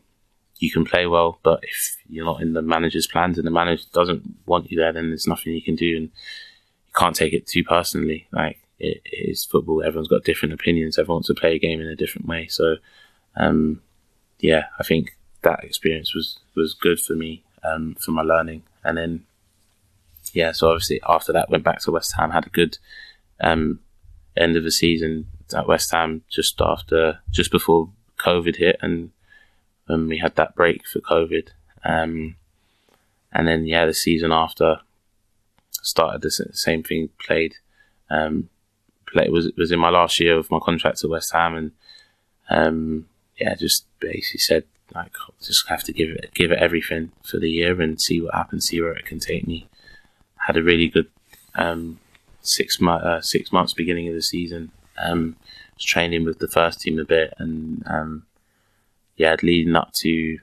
[SPEAKER 4] you can play well, but if you're not in the manager's plans and the manager doesn't want you there, then there's nothing you can do, and you can't take it too personally. Like it, it is football; everyone's got different opinions. Everyone wants to play a game in a different way. So, um, yeah, I think that experience was was good for me um, for my learning. And then, yeah, so obviously after that, went back to West Ham, had a good um, end of the season at West Ham just after, just before COVID hit, and and we had that break for COVID. Um, and then yeah, the season after started the same thing. Played, um, play, was was in my last year of my contract at West Ham, and um, yeah, just basically said like just have to give it give it everything for the year and see what happens, see where it can take me. Had a really good um, six mo- uh, six months beginning of the season. Um, was training with the first team a bit and um, yeah, leading up to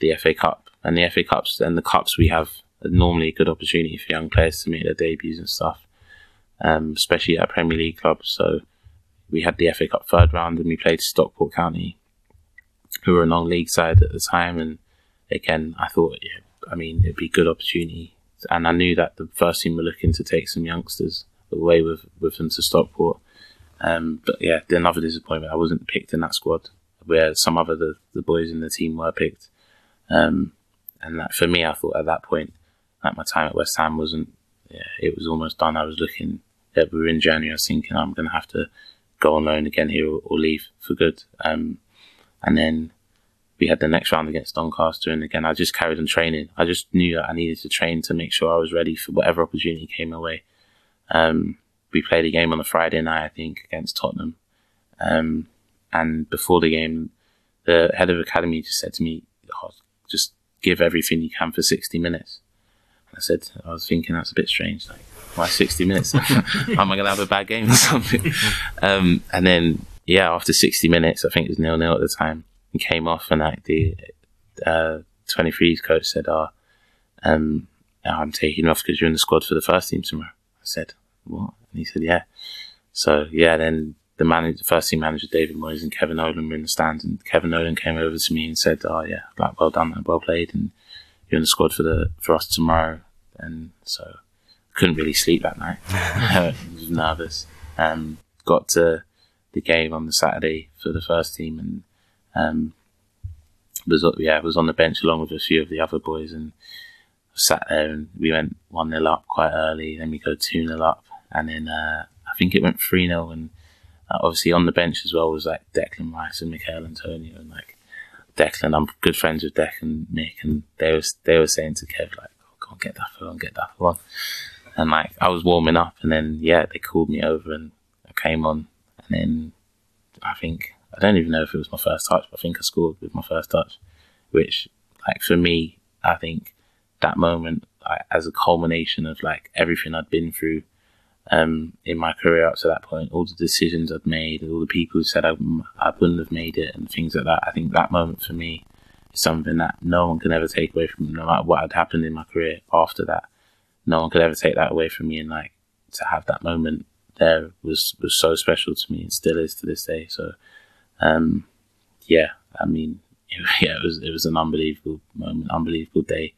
[SPEAKER 4] the FA Cup and the FA Cups and the cups we have normally a good opportunity for young players to make their debuts and stuff. um, especially at Premier League clubs. So we had the FA Cup third round and we played Stockport County, who were a non-league side at the time. And again, I thought, yeah, I mean, it'd be a good opportunity. And I knew that the first team were looking to take some youngsters away with, with them to Stockport. Um, but yeah, another disappointment. I wasn't picked in that squad where some other the, the boys in the team were picked. Um, and that, for me, I thought at that point, at my time at West Ham wasn't, yeah, it was almost done. I was looking, yeah, we were in January, I was thinking I'm going to have to go on loan again here or, or leave for good. Um, and then we had the next round against Doncaster, and again, I just carried on training. I just knew that I needed to train to make sure I was ready for whatever opportunity came my way. Um, we played a game on a Friday night, I think, against Tottenham. Um, and before the game, the head of academy just said to me, oh, "Just give everything you can for 60 minutes." I said, I was thinking that's a bit strange. Like, why 60 minutes? Am I going to have a bad game or something? Um, and then, yeah, after 60 minutes, I think it was nil nil at the time, he came off and like the uh, 23's coach said, oh, um, I'm taking off because you're in the squad for the first team tomorrow. I said, what? And he said, yeah. So, yeah, then the manager, the first team manager, David Moyes and Kevin Nolan were in the stands and Kevin Nolan came over to me and said, oh, yeah, like, well done, well played. And you're in the squad for the, for us tomorrow and so couldn't really sleep that night. I was nervous. Um, got to the game on the Saturday for the first team, and um, was yeah was on the bench along with a few of the other boys, and sat there and we went one 0 up quite early. Then we go two 0 up, and then uh, I think it went three 0 and uh, obviously on the bench as well was like Declan Rice and Michail Antonio, and like Declan, I'm good friends with Declan and Mick, and they was they were saying to Kev like go on, get that for on, get that for. And like, I was warming up and then, yeah, they called me over and I came on. And then I think, I don't even know if it was my first touch, but I think I scored with my first touch, which, like, for me, I think that moment, like, as a culmination of like everything I'd been through, um, in my career up to that point, all the decisions I'd made, all the people who said I, I wouldn't have made it, and things like that. I think that moment for me is something that no one can ever take away from me, no matter what had happened in my career after that. No one could ever take that away from me. And like to have that moment there was, was so special to me and still is to this day. So, um, yeah, I mean, yeah, it was, it was an unbelievable moment, unbelievable day.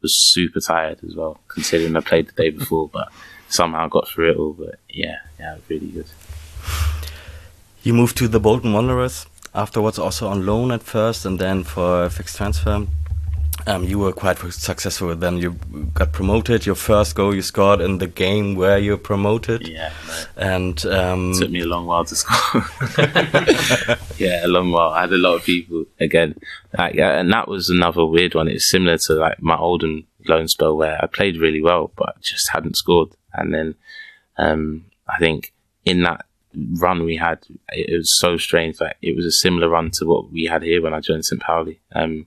[SPEAKER 4] Was super tired as well, considering I played the day before, but somehow got through it all. But yeah, yeah, really good.
[SPEAKER 3] You moved to the Bolton Wanderers afterwards also on loan at first and then for a fixed transfer. Um, you were quite successful with them. You got promoted. Your first goal you scored in the game where you promoted.
[SPEAKER 4] Yeah,
[SPEAKER 3] and um,
[SPEAKER 4] took me a long while to score. yeah, a long while. I had a lot of people again, like, and that was another weird one. It's similar to like my Oldham loan spell where I played really well, but just hadn't scored. And then um, I think in that run we had, it was so strange. that it was a similar run to what we had here when I joined St. Pauli. Um,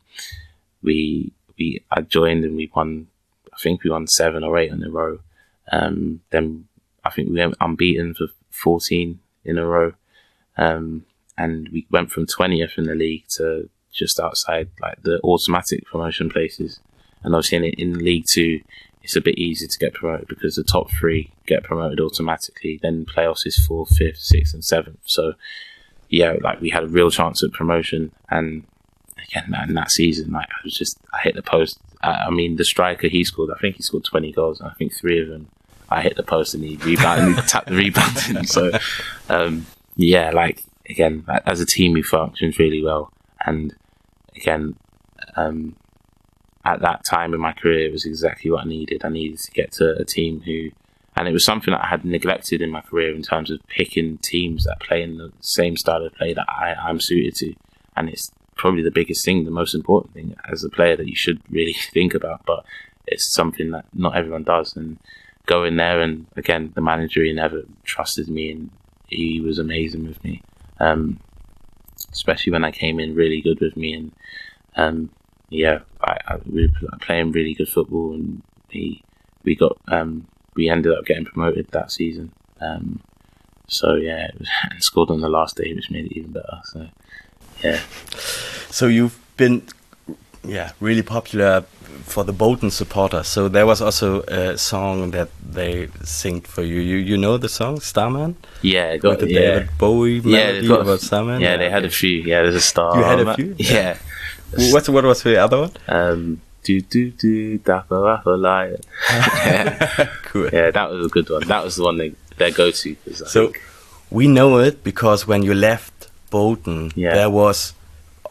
[SPEAKER 4] we we I joined and we won. I think we won seven or eight in a row. Um, then I think we went unbeaten for 14 in a row. Um, and we went from 20th in the league to just outside like the automatic promotion places. And obviously in, in League Two, it's a bit easier to get promoted because the top three get promoted automatically. Then playoffs is fourth, fifth, sixth, and seventh. So yeah, like we had a real chance at promotion. And again, in that season, like I was just I hit the post. I, I mean, the striker he scored. I think he scored twenty goals. I think three of them I hit the post and he rebounded, he tapped the rebound in. So um, yeah, like again, as a team, we functioned really well. And again, um, at that time in my career, was exactly what I needed. I needed to get to a team who, and it was something that I had neglected in my career in terms of picking teams that play in the same style of play that I, I'm suited to. And it's probably the biggest thing, the most important thing as a player that you should really think about. But it's something that not everyone does. And going there, and again, the manager he never trusted me, and he was amazing with me. Um, especially when I came in really good with me and um, yeah, I, I, we were playing really good football, and we we got um, we ended up getting promoted that season. Um, so yeah, was, and scored on the last day, which made it even better. So yeah.
[SPEAKER 3] So you've been yeah really popular for the Bolton supporters. So there was also a song that they sing for you. You you know the song Starman?
[SPEAKER 4] Yeah,
[SPEAKER 3] With
[SPEAKER 4] got
[SPEAKER 3] the
[SPEAKER 4] yeah.
[SPEAKER 3] David Bowie
[SPEAKER 4] Yeah,
[SPEAKER 3] melody
[SPEAKER 4] a
[SPEAKER 3] about Starman.
[SPEAKER 4] Yeah, they had a few. Yeah, there's a star.
[SPEAKER 3] You had a few?
[SPEAKER 4] that. Yeah.
[SPEAKER 3] What's what was the other one?
[SPEAKER 4] Um, do do do dapper rapper lion. yeah.
[SPEAKER 3] Cool.
[SPEAKER 4] yeah, that was a good one. That was the one they their go to.
[SPEAKER 3] So we know it because when you left Bolton,
[SPEAKER 4] Yeah.
[SPEAKER 3] there was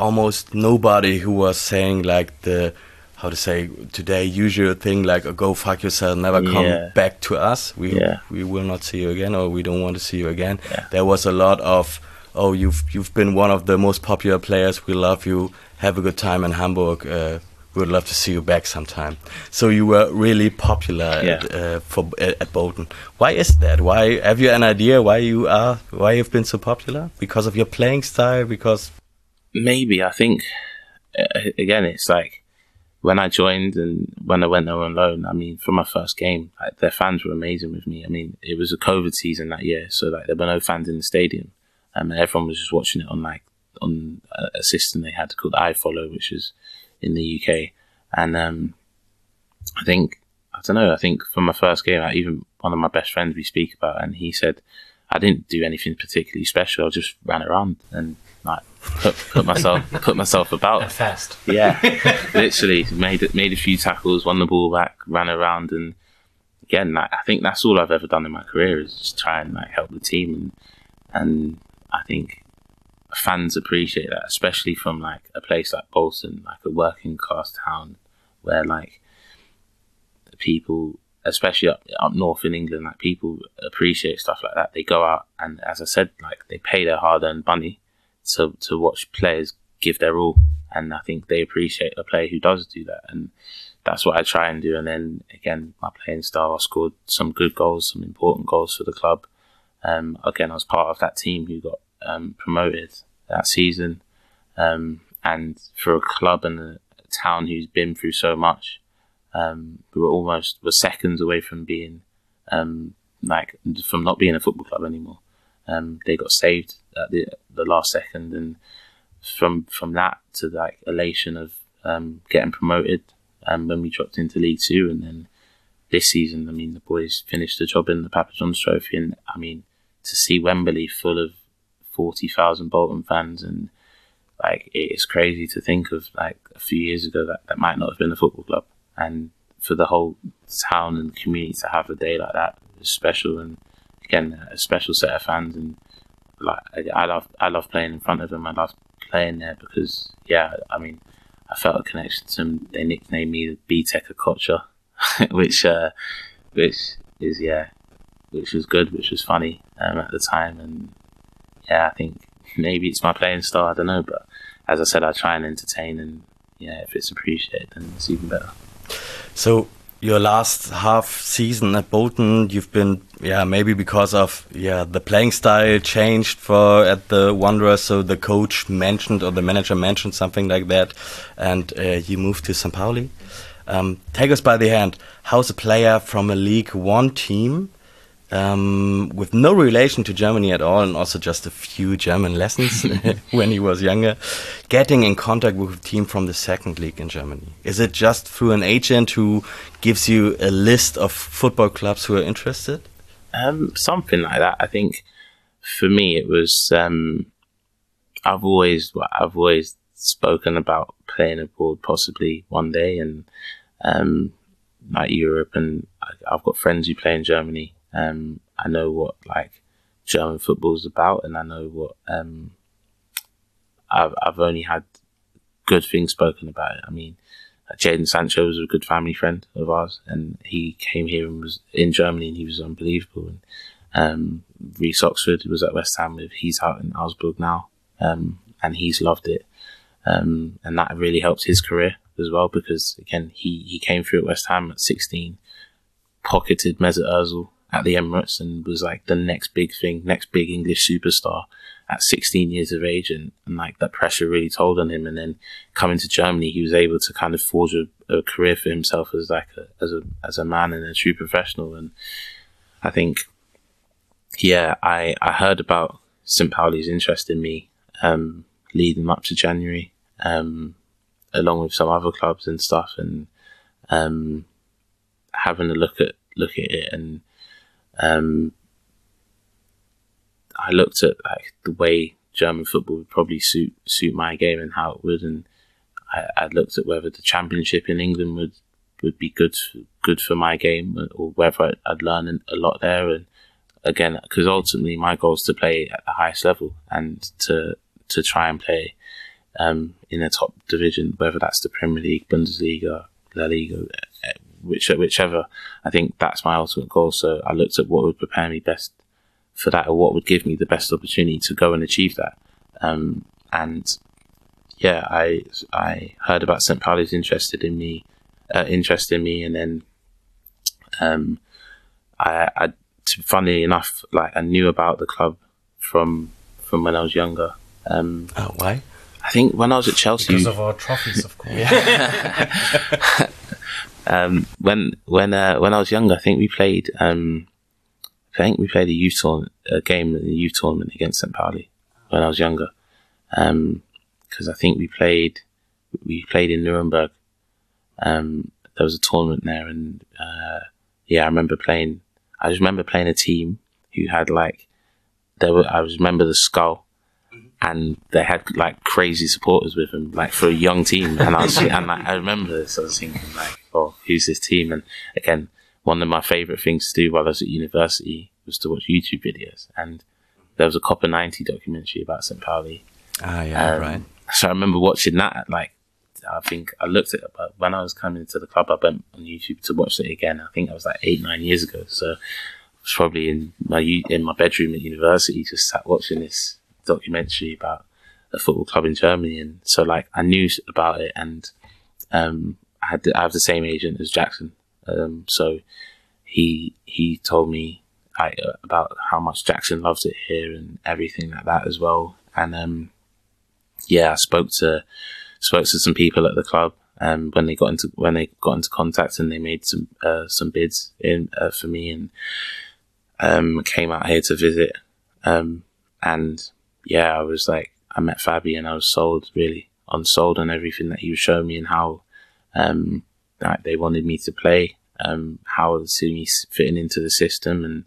[SPEAKER 3] almost nobody who was saying like the how to say today usual thing like oh, go fuck yourself, never come
[SPEAKER 4] Yeah.
[SPEAKER 3] back to us. We
[SPEAKER 4] Yeah.
[SPEAKER 3] we will not see you again, or we don't want to see you again. There was a lot of oh you've you've been one of the most popular players. We love you. Have a good time in Hamburg. Uh, we would love to see you back sometime. So you were really popular
[SPEAKER 4] Yeah.
[SPEAKER 3] at, uh, for at, at Bolton. Why is that? Why have you an idea why you are why you've been so popular? Because of your playing style? Because
[SPEAKER 4] maybe I think uh, again it's like when I joined and when I went there on loan. I mean, for my first game, like, their fans were amazing with me. I mean, it was a COVID season that year, so like there were no fans in the stadium, um, and everyone was just watching it on like on a, system they had called iFollow, which is in the UK, and um, I think I don't know. I think for my first game, like, even one of my best friends we speak about, and he said I didn't do anything particularly special. I just ran around and like put, put myself put myself about.
[SPEAKER 1] Fast.
[SPEAKER 4] Yeah, literally made made a few tackles, won the ball back, ran around, and again, like, I think that's all I've ever done in my career is just try and like help the team, and and I think fans appreciate that, especially from like a place like Bolton, like a working class town, where like people, especially up up north in England, like people appreciate stuff like that. They go out and, as I said, like they pay their hard earned money to to watch players give their all, and I think they appreciate a player who does do that, and that's what I try and do. And then again, my playing style, I scored some good goals, some important goals for the club. Um, again, I was part of that team who got um, promoted that season, um, and for a club and a, town who's been through so much, um, we were almost were seconds away from being um, like from not being a football club anymore. Um, they got saved at the the last second, and from from that to like elation of um, getting promoted um, when we dropped into League Two, and then this season, I mean, the boys finished the job in the Papa John's Trophy, and I mean, to see Wembley full of forty thousand Bolton fans, and like it's crazy to think of like a few years ago that that might not have been a football club, and for the whole town and community to have a day like that is special, and again, a special set of fans, and like I, love I love playing in front of them. I love playing there because yeah, I mean, I felt a connection to them. They nicknamed me the BTEC Kocha, which uh, which is yeah, which was good, which was funny um, at the time, and yeah, I think maybe it's my playing style. I don't know, but as I said, I try and entertain, and yeah, if it's appreciated, then it's even better.
[SPEAKER 3] So your last half season at Bolton, you've been yeah maybe because of yeah the playing style changed for at the Wanderers. So the coach mentioned or the manager mentioned something like that, and uh, you moved to St. Pauli. Um, take us by the hand. How's a player from a League One team? Um, with no relation to Germany at all, and also just a few German lessons when he was younger, getting in contact with a team from the second league in Germany? Is it just through an agent who gives you a list of football clubs who are interested?
[SPEAKER 4] Um, something like that. I think for me, it was. Um, I've always, I've always spoken about playing abroad, possibly one day, and um, like Europe. And I, I've got friends who play in Germany. Um, I know what like German football is about, and I know what um, I've I've only had good things spoken about it. I mean, Jadon Sancho was a good family friend of ours, and he came here and was in Germany, and he was unbelievable. And um, Reece Oxford was at West Ham with he's out in Augsburg now, um, and he's loved it, um, and that really helped his career as well because again he he came through at West Ham at 16, pocketed Mesut Ozil at the Emirates, and was like the next big thing, next big English superstar at 16 years of age and, and like that pressure really told on him. And then coming to Germany he was able to kind of forge a, a career for himself as like a, as a as a man and a true professional. And I think yeah I I heard about St Pauli's interest in me um, leading up to January um, along with some other clubs and stuff. And um, having a look at look at it, and um, I looked at like the way German football would probably suit suit my game and how it would, and I, I looked at whether the championship in England would would be good good for my game, or whether I'd, learn a lot there. And again, because ultimately my goal is to play at the highest level and to to try and play um, in a top division, whether that's the Premier League, Bundesliga, La Liga, which, whichever. I think that's my ultimate goal. So I looked at what would prepare me best for that, or what would give me the best opportunity to go and achieve that. Um, and yeah, I I heard about St. Pauli's interested in me, uh, interest in me, and then um, I, I, funnily enough, like I knew about the club from from when I was younger. Um,
[SPEAKER 3] oh, why?
[SPEAKER 4] I think when I was at Chelsea,
[SPEAKER 2] because of our trophies, of course.
[SPEAKER 4] um, when when uh, when I was younger, I think we played. Um, I think we played a youth tournament, a game in the youth tournament against St. Pauli when I was younger. Because um, I think we played we played in Nuremberg. Um, there was a tournament there, and uh, yeah, I remember playing. I just remember playing a team who had like there were. I remember the skull and they had like crazy supporters with them, like for a young team. And I was, and like, I remember this. I was thinking like, oh, who's this team? And again, one of my favorite things to do while I was at university was to watch YouTube videos. And there was a Copa 90 documentary about St. Pauli.
[SPEAKER 3] Ah, yeah, um, right.
[SPEAKER 4] So I remember watching that. Like, I think I looked at it, but when I was coming to the club, I went on YouTube to watch it again. I think that was like eight, nine years ago. So I was probably in my in my bedroom at university, just sat watching this documentary about a football club in Germany, and so like I knew about it, and um, I had I have the same agent as Jackson, um, so he he told me I, uh, about how much Jackson loves it here and everything like that as well, and um, yeah, I spoke to spoke to some people at the club. Um, when they got into when they got into contact and they made some uh, some bids in uh, for me and um, came out here to visit um, and yeah, I was like, I met Fabi and I was sold, really, unsold on everything that he was showing me and how um, like they wanted me to play, um, how I was seeing me fitting into the system and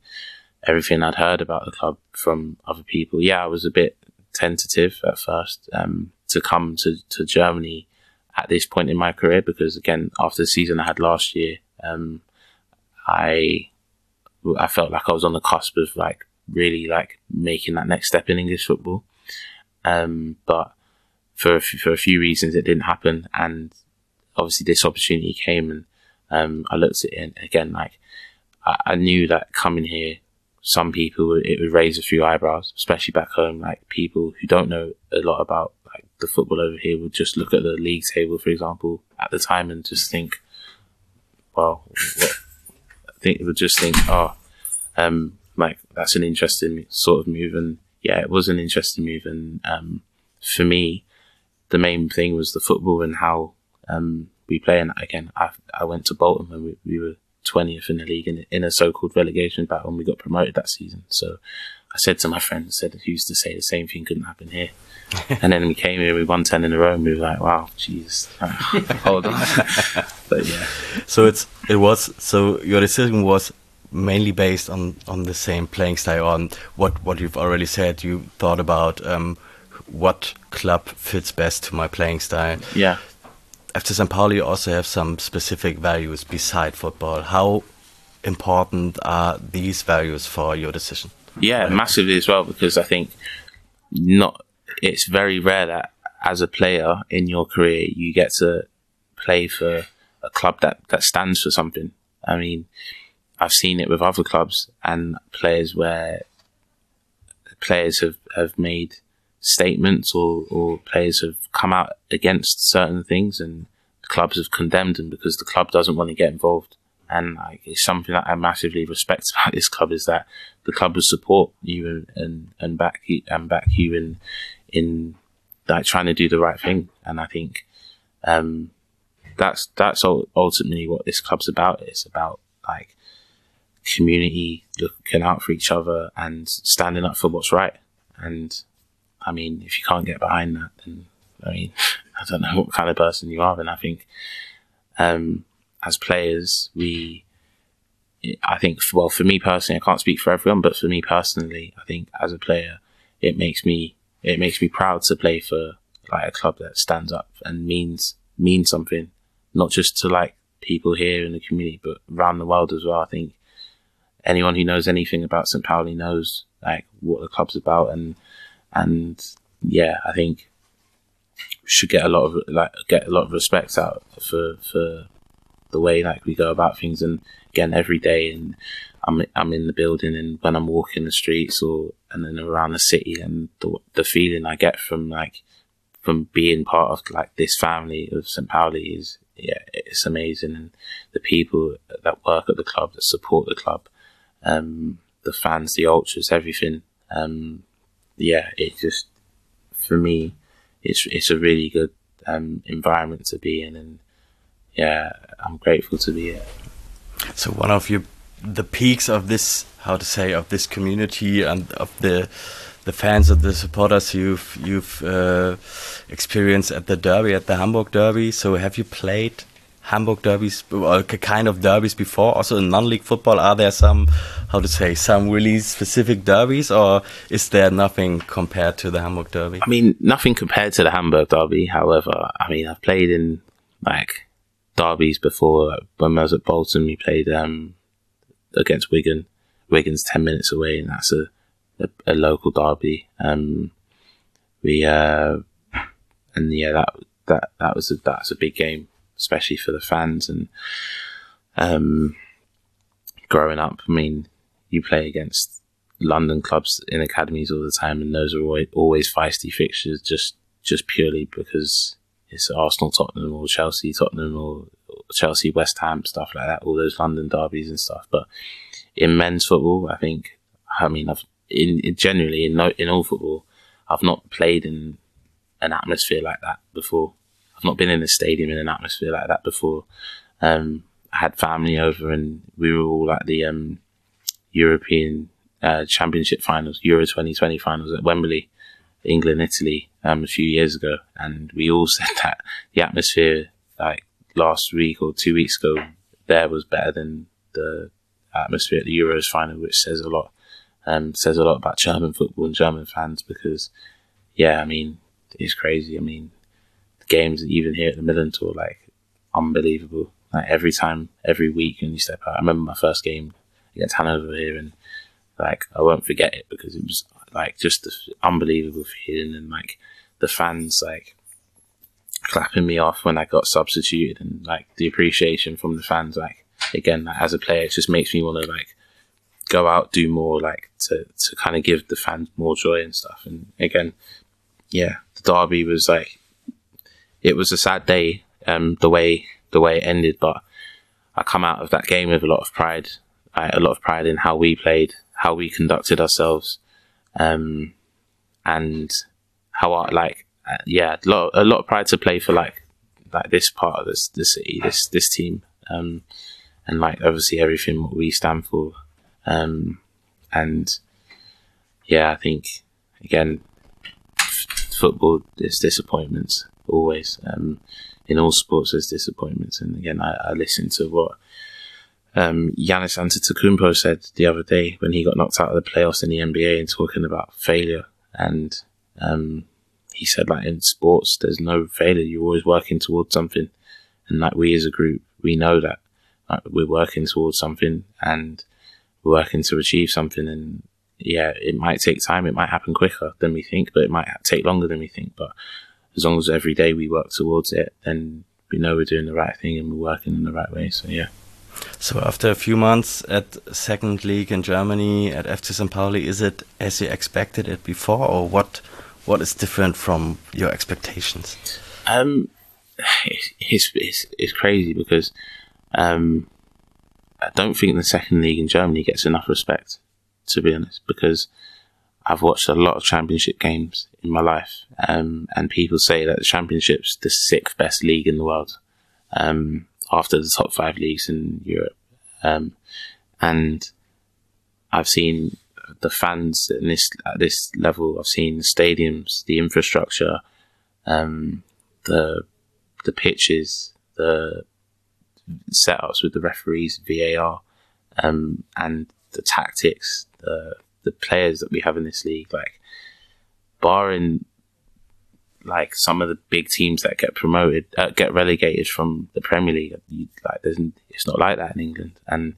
[SPEAKER 4] everything I'd heard about the club from other people. Yeah, I was a bit tentative at first um, to come to, to Germany at this point in my career because, again, after the season I had last year, um, I I felt like I was on the cusp of like really like making that next step in English football. Um, but for a f- for a few reasons, it didn't happen, and obviously this opportunity came, and um, I looked at it and again like I, I knew that coming here, some people it would raise a few eyebrows, especially back home. Like people who don't know a lot about like the football over here would just look at the league table, for example, at the time and just think, well, what? I think it would just think, oh, um, like that's an interesting sort of move. And yeah, it was an interesting move. And um, for me, the main thing was the football and how um, we play. And again, I, I went to Bolton when we, we were 20th in the league in, in a so-called relegation battle and we got promoted that season. So I said to my friend, said, who's to say the same thing couldn't happen here? and then we came here, we won 10 in a row and we were like, wow, jeez, hold on. but yeah.
[SPEAKER 3] So it's, it was, so your decision was mainly based on on the same playing style on what what you've already said you thought about um, what club fits best to my playing style
[SPEAKER 4] yeah
[SPEAKER 3] after St. Pauli you also have some specific values beside football how important are these values for your decision
[SPEAKER 4] yeah massively as well because I think not it's very rare that as a player in your career you get to play for a club that that stands for something I mean I've seen it with other clubs and players where players have, have made statements or, or players have come out against certain things and clubs have condemned them because the club doesn't want to get involved. And like, it's something that I massively respect about this club is that the club will support you and, and, and back you and back you in, in like trying to do the right thing. And I think, um, that's, that's ultimately what this club's about. It's about like community looking out for each other and standing up for what's right. And I mean, if you can't get behind that, then I mean, I don't know what kind of person you are. And I think, um, as players, we, I think, well, for me personally, I can't speak for everyone, but for me personally, I think as a player, it makes me, it makes me proud to play for like a club that stands up and means, means something, not just to like people here in the community, but around the world as well. I think anyone who knows anything about St. Pauli knows like what the club's about and, and yeah, I think should get a lot of like get a lot of respect out for for the way like we go about things and again every day and I'm I'm in the building and when I'm walking the streets or and then around the city and the the feeling I get from like from being part of like this family of St. Pauli is yeah it's amazing and the people that work at the club that support the club um the fans the ultras everything um yeah it just for me it's it's a really good um, environment to be in, and yeah, I'm grateful to be here.
[SPEAKER 3] So one of your the peaks of this how to say of this community and of the the fans of the supporters you've you've uh, experienced at the derby at the Hamburg derby. So have you played Hamburg derbies, or kind of derbies before? Also in non-league football, are there some, how to say, some really specific derbies, or is there nothing compared to the Hamburg derby?
[SPEAKER 4] I mean, nothing compared to the Hamburg derby. However, I mean, I've played in like derbies before. When I was at Bolton, we played um, against Wigan. Wigan's ten minutes away, and that's a a, a local derby. Um, we uh, and yeah, that that that was a, that's a big game especially for the fans. And um, growing up, I mean, you play against London clubs in academies all the time, and those are always, always feisty fixtures, just just purely because it's Arsenal, Tottenham, or Chelsea, Tottenham, or Chelsea, West Ham, stuff like that. All those London derbies and stuff. But in men's football, I think, I mean, I've in, in generally in in all football, I've not played in an atmosphere like that before. I've not been in a stadium in an atmosphere like that before. Um, I had family over and we were all at the um, European uh, Championship finals, Euro 2020 finals at Wembley, England, Italy, um, a few years ago. And we all said that the atmosphere, like last week or two weeks ago, there was better than the atmosphere at the Euros final, which says a lot. Um, says a lot about German football and German fans because, yeah, I mean, it's crazy. I mean, games even here at the Millerntor, like unbelievable. Like every time, every week, when you step out. I remember my first game against Hanover here, and like I won't forget it because it was like just the unbelievable feeling, and like the fans like clapping me off when I got substituted, and like the appreciation from the fans. Like again, like, as a player, it just makes me want to like go out, do more, like to to kind of give the fans more joy and stuff. And again, yeah, the derby was like it was a sad day, um, the way the way it ended. But I come out of that game with a lot of pride, a lot of pride in how we played, how we conducted ourselves, um, and how I like, uh, yeah, a lot, a lot of pride to play for like like this part of this the city, this this team, um, and like obviously everything what we stand for, um, and yeah, I think again, f- football is disappointments always. Um, in all sports, there's disappointments. And again, I, I listened to what um, Giannis Antetokounmpo said the other day when he got knocked out of the playoffs in the NBA and talking about failure. And um, he said, like in sports, there's no failure. You're always working towards something. And like we as a group, we know that like, we're working towards something and we're working to achieve something. And yeah, it might take time. It might happen quicker than we think, but it might take longer than we think. But as long as every day we work towards it, then we know we're doing the right thing and we're working in the right way. So yeah.
[SPEAKER 3] So after a few months at second league in Germany at FC St. Pauli, is it as you expected it before, or what? What is different from your expectations?
[SPEAKER 4] Um, it's it's, it's crazy because um, I don't think the second league in Germany gets enough respect, to be honest, because I've watched a lot of championship games in my life, um, and people say that the championship's the sixth best league in the world, um, after the top five leagues in Europe. Um, and I've seen the fans at this at this level. I've seen the stadiums, the infrastructure, um, the the pitches, the setups with the referees, VAR, um, and the tactics, the the players that we have in this league, like barring like some of the big teams that get promoted, uh, get relegated from the Premier League. Like, there's, it's not like that in England. And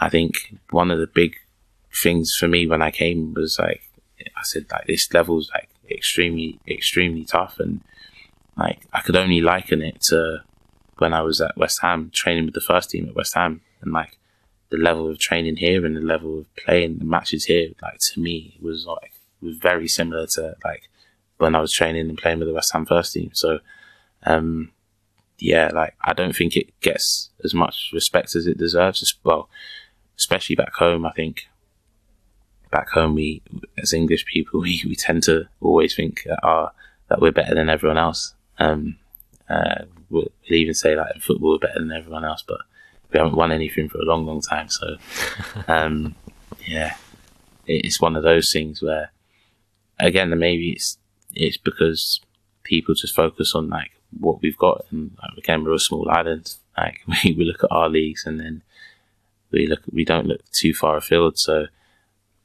[SPEAKER 4] I think one of the big things for me when I came was like, I said like this level's like extremely, extremely tough, and like I could only liken it to when I was at West Ham training with the first team at West Ham, and like the level of training here and the level of playing the matches here, like to me was like was very similar to like when I was training and playing with the West Ham first team. So, um, yeah, like I don't think it gets as much respect as it deserves. As well, especially back home. I think back home, we as English people, we, we tend to always think that, uh, that we're better than everyone else. Um, uh, we'll, we'll even say that in football we're better than everyone else, but we haven't won anything for a long, long time. So, um, yeah, it's one of those things where, again, maybe it's it's because people just focus on like what we've got, and like, again, we're a small island. Like we, we look at our leagues, and then we look we don't look too far afield. So,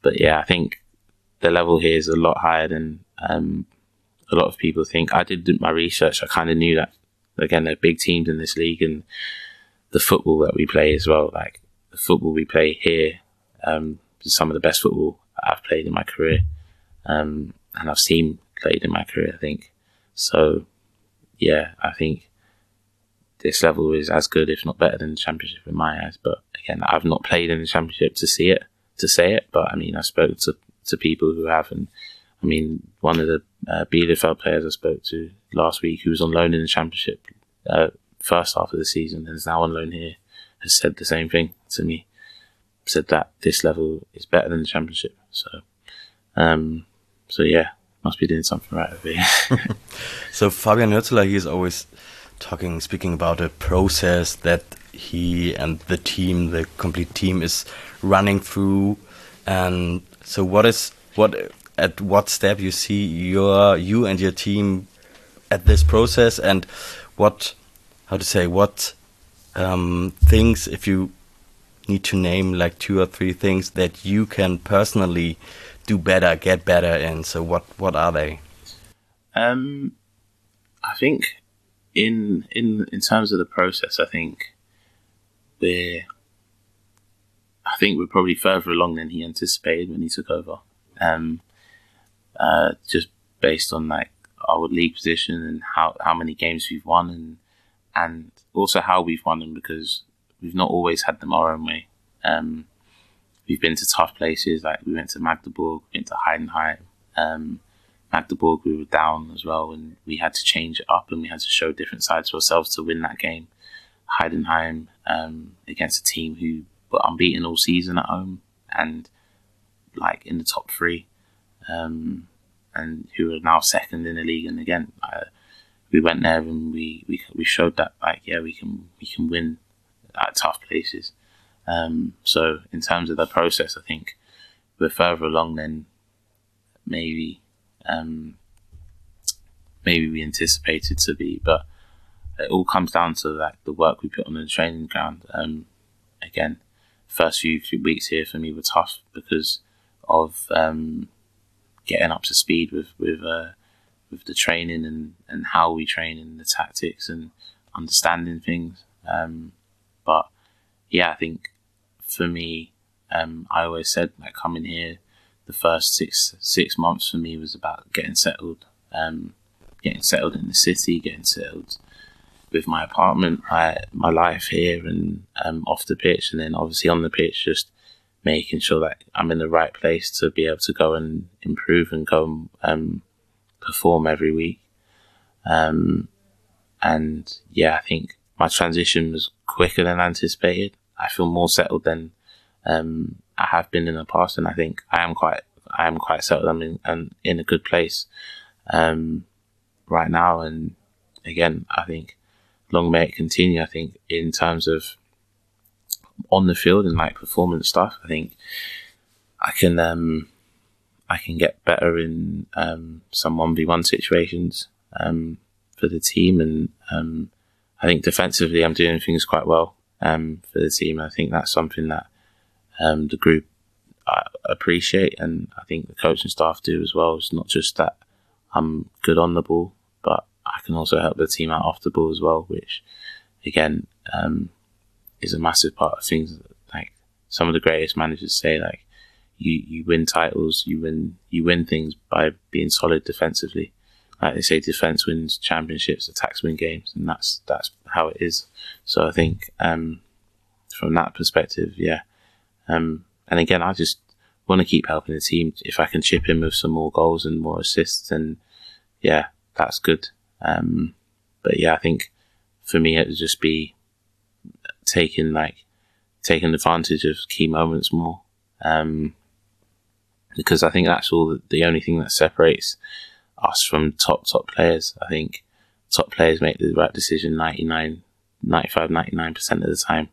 [SPEAKER 4] but yeah, I think the level here is a lot higher than um, a lot of people think. I did my research. I kind of knew that again, there are big teams in this league, and the football that we play as well. Like the football we play here um, is some of the best football I've played in my career, um, and I've seen played in my career. I think so. Yeah, I think this level is as good, if not better, than the championship in my eyes. But again, I've not played in the championship to see it, to say it. But I mean, I spoke to to people who have, and I mean, one of the uh, Bielefeld players I spoke to last week, who was on loan in the championship uh, first half of the season and is now on loan here, has said the same thing to me. Said that this level is better than the championship. So, um, so yeah, must be doing something right over here.
[SPEAKER 3] so Fabian Hürzeler, he is always talking, speaking about a process that he and the team, the complete team, is running through. And so, what is what at what step you see your you and your team at this process, and what how to say what um, things if you need to name like two or three things that you can personally do better, get better in. So what what are they?
[SPEAKER 4] Um, I think in in in terms of the process, I think we're I think we're probably further along than he anticipated when he took over. Um, uh, just based on like our league position and how how many games we've won and and also how we've won them because we've not always had them our own way. Um, we've been to tough places, like we went to Magdeburg, we went to Heidenheim. Um, Magdeburg, we were down as well, and we had to change it up and we had to show different sides to ourselves to win that game. Heidenheim um, against a team who were unbeaten all season at home and like in the top three, um, and who are now second in the league. And again, uh, we went there and we, we we showed that like yeah we can we can win at tough places. Um, so in terms of the process, I think we're further along than maybe um, maybe we anticipated to be, but it all comes down to like the work we put on the training ground. Um, again, first few, few weeks here for me were tough because of um, getting up to speed with with uh, with the training and, and how we train and the tactics and understanding things. Um, but yeah, I think for me, um, I always said like coming here, the first six six months for me was about getting settled, um, getting settled in the city, getting settled with my apartment, my my life here, and um, off the pitch, and then obviously on the pitch, just making sure that I'm in the right place to be able to go and improve and go and um, perform every week. Um, and yeah, I think my transition was quicker than anticipated. I feel more settled than um, I have been in the past, and I think I am quite I am quite settled. I'm in, I'm in a good place um, right now, and again, I think long may it continue. I think in terms of on the field and like performance stuff, I think I can um, I can get better in um, some one v one situations um, for the team, and um, I think defensively, I'm doing things quite well um, for the team. I think that's something that um, the group I appreciate, and I think the coaching staff do as well. It's not just that I'm good on the ball, but I can also help the team out off the ball as well, which again um, is a massive part of things. Like some of the greatest managers say, like you you win titles, you win you win things by being solid defensively. Like they say, defense wins championships, attacks win games, and that's that's how it is. So I think um, from that perspective, yeah. Um, and again, I just want to keep helping the team. If I can chip in with some more goals and more assists, then yeah, that's good. Um, but yeah, I think for me it would just be taking like taking advantage of key moments more. Um, because I think that's all the only thing that separates us from top top players. I think top players make the right decision 99, 95, 99% of the time,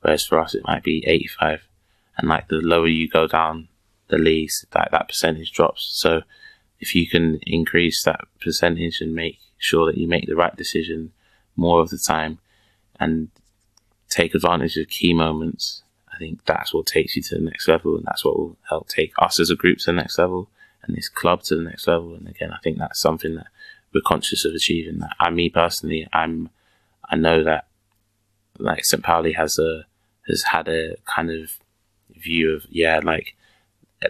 [SPEAKER 4] whereas for us it might be 85. And like the lower you go down the leagues, that that percentage drops. So if you can increase that percentage and make sure that you make the right decision more of the time and take advantage of key moments, think that's what takes you to the next level, and that's what will help take us as a group to the next level and this club to the next level. And again, I think that's something that we're conscious of achieving. That I, me personally, I'm, I know that like St. Pauli has a has had a kind of view of yeah, like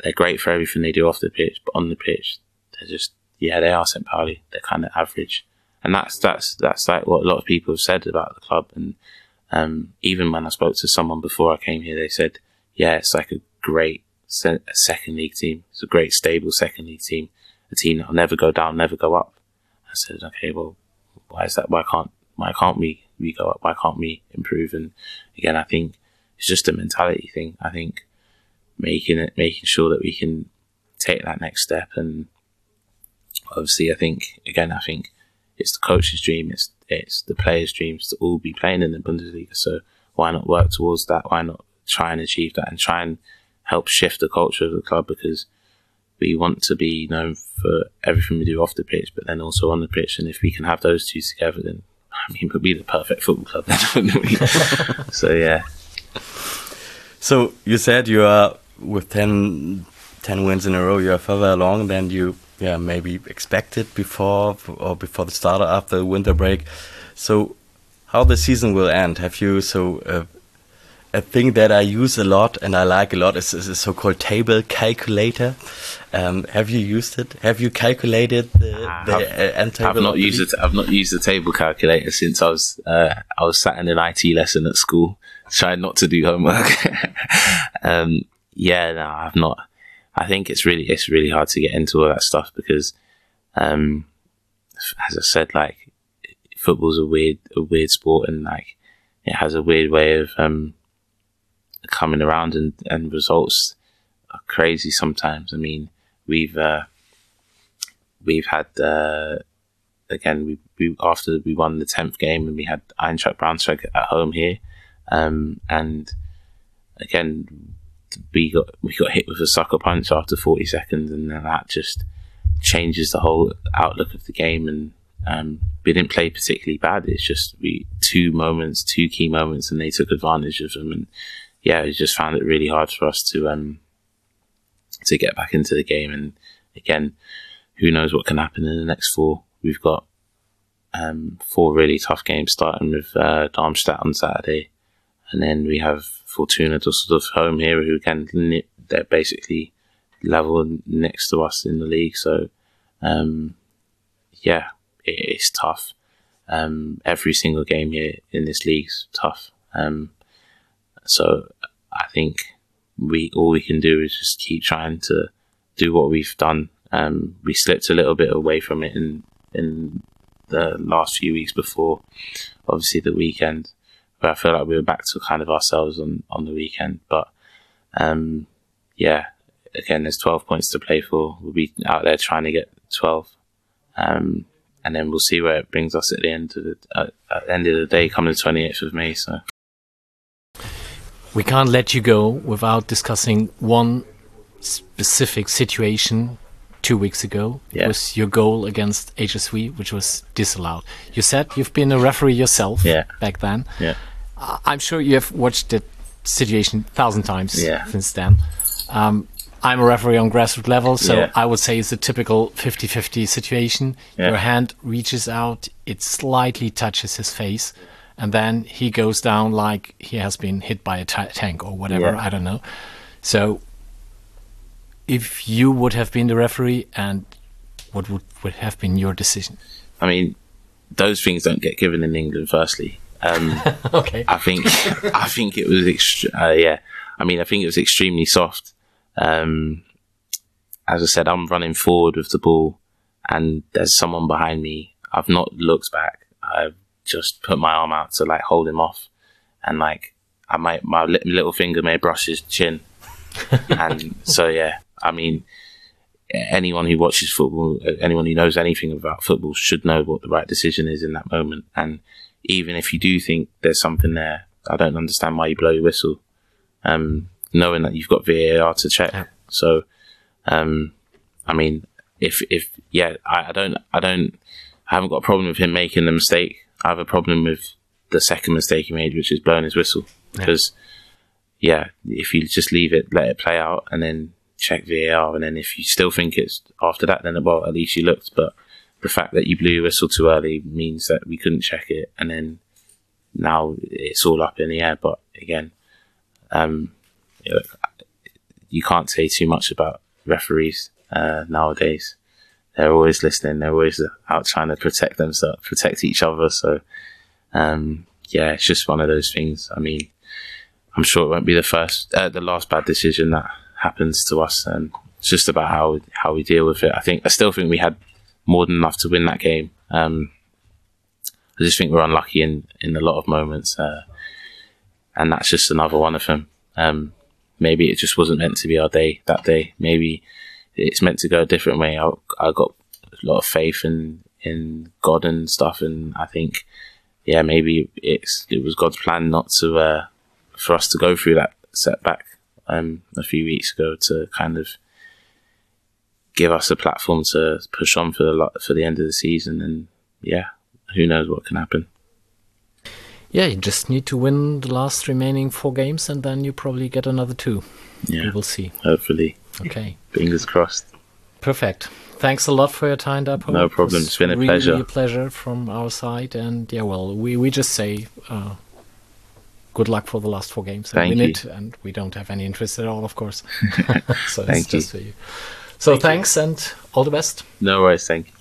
[SPEAKER 4] they're great for everything they do off the pitch, but on the pitch, they're just yeah, they are St. Pauli. They're kind of average, and that's that's that's like what a lot of people have said about the club. And um, even when I spoke to someone before I came here, they said, yeah, it's like a great se- second league team. It's a great, stable second league team. A team that'll never go down, never go up. I said, okay, well, why is that? Why can't why can't we we go up? Why can't we improve? And again, I think it's just a mentality thing. I think making it, making sure that we can take that next step. And obviously, I think again, I think it's the coach's dream. It's it's the players' dreams to all be playing in the Bundesliga. So why not work towards that? Why not try and achieve that and try and help shift the culture of the club because we want to be known for everything we do off the pitch, but then also on the pitch. And if we can have those two together, then I mean, we'll be the perfect football club. so yeah.
[SPEAKER 3] So you said you are with 10, 10 wins in a row. You are further along than you, yeah, maybe expected before or before the start after the winter break. So how the season will end? Have you so? Uh, a thing that I use a lot and I like a lot is, is a so-called table calculator. Um, have you used it? Have you calculated the, the
[SPEAKER 4] I've, end table? I've not used it. I've not used the table calculator since I was uh, I was sat in an IT lesson at school, trying not to do homework. um, yeah, no, I've not. I think it's really it's really hard to get into all that stuff because, um, as I said, like football's a weird a weird sport and like it has a weird way of um, coming around and, and results are crazy sometimes. I mean, we've uh, we've had uh, again we, we after we won the tenth game and we had Eintracht Braunschweig at home here, um, and again we got we got hit with a sucker punch after forty seconds, and then that just changes the whole outlook of the game. And um, we didn't play particularly bad. It's just we two moments, two key moments, and they took advantage of them and yeah, we just found it really hard for us to um to get back into the game. And again, who knows what can happen in the next four? We've got um, four really tough games, starting with uh, Darmstadt on Saturday, and then we have Fortuna Dusseldorf home here, who can they're basically level next to us in the league. So um, yeah, it, it's tough. Um, every single game here in this league's tough. Um, so I think we all we can do is just keep trying to do what we've done. Um, we slipped a little bit away from it in in the last few weeks before, obviously the weekend. But I feel like we were back to kind of ourselves on on the weekend. But um, yeah, again, there's 12 points to play for. We'll be out there trying to get 12. Um, and then we'll see where it brings us at the end of the uh, at the end of the day, coming the 28th of May. So
[SPEAKER 1] we can't let you go without discussing one specific situation two weeks ago.
[SPEAKER 4] Yeah.
[SPEAKER 1] It was your goal against HSV, which was disallowed. You said you've been a referee yourself
[SPEAKER 4] Yeah.
[SPEAKER 1] back then.
[SPEAKER 4] Yeah.
[SPEAKER 1] I'm sure you have watched the situation a thousand times
[SPEAKER 4] Yeah.
[SPEAKER 1] since then. Um, I'm a referee on grassroots level, so
[SPEAKER 4] Yeah.
[SPEAKER 1] I would say it's a typical 50-50 situation.
[SPEAKER 4] Yeah.
[SPEAKER 1] Your hand reaches out, it slightly touches his face, and then he goes down like he has been hit by a tank or whatever. I don't know. So, if you would have been the referee, and what would, would have been your decision?
[SPEAKER 4] I mean, those things don't get given in England. Firstly, um,
[SPEAKER 1] Okay.
[SPEAKER 4] I think I think it was ext- uh, yeah. I mean, I think it was extremely soft. Um, as I said, I'm running forward with the ball, and there's someone behind me. I've not looked back. I've just put my arm out to like hold him off, and like I might my li- little finger may brush his chin, and so yeah. I mean, anyone who watches football, uh, anyone who knows anything about football, should know what the right decision is in that moment. And even if you do think there's something there, I don't understand why you blow your whistle, um, knowing that you've got VAR to check.
[SPEAKER 1] Yeah.
[SPEAKER 4] So, um, I mean, if if yeah, I, I don't I don't I haven't got a problem with him making the mistake. I have a problem with the second mistake he made, which is blowing his whistle. Because yeah, if you just leave it, let it play out, and then check VAR, and then if you still think it's after that, then well, at least you looked. But the fact that you blew whistle too early means that we couldn't check it, and then now it's all up in the air. But again, um, you, can't say too much about referees uh, nowadays. They're always listening. They're always out trying to protect themselves, protect each other. So, um, yeah, it's just one of those things. I mean, I'm sure it won't be the first, uh, the last bad decision that happens to us, and it's just about how how we deal with it. I think I still think we had more than enough to win that game. Um, I just think we're unlucky in in a lot of moments, uh, and that's just another one of them. Um, maybe it just wasn't meant to be our day that day. Maybe it's meant to go a different way. I, I got a lot of faith in in God and stuff, and I think, yeah, maybe it's it was God's plan not to uh, for us to go through that setback um, a few weeks ago to kind of give us a platform to push on for the for the end of the season, and yeah, who knows what can happen.
[SPEAKER 1] Yeah, you just need to win the last remaining four games, and then you probably get another two.
[SPEAKER 4] Yeah, we
[SPEAKER 1] will see.
[SPEAKER 4] hopefully,
[SPEAKER 1] Okay.
[SPEAKER 4] fingers crossed.
[SPEAKER 1] Perfect. Thanks a lot for your time, Dapo.
[SPEAKER 4] No problem. It's been a
[SPEAKER 1] really
[SPEAKER 4] pleasure.
[SPEAKER 1] a pleasure from our side. And yeah, well, we, we just say uh, good luck for the last four games and
[SPEAKER 4] Thank
[SPEAKER 1] win
[SPEAKER 4] you.
[SPEAKER 1] it. And we don't have any interest at all, of course. so
[SPEAKER 4] Thank
[SPEAKER 1] it's just for you. So thanks and all the best.
[SPEAKER 4] No worries. Thank you.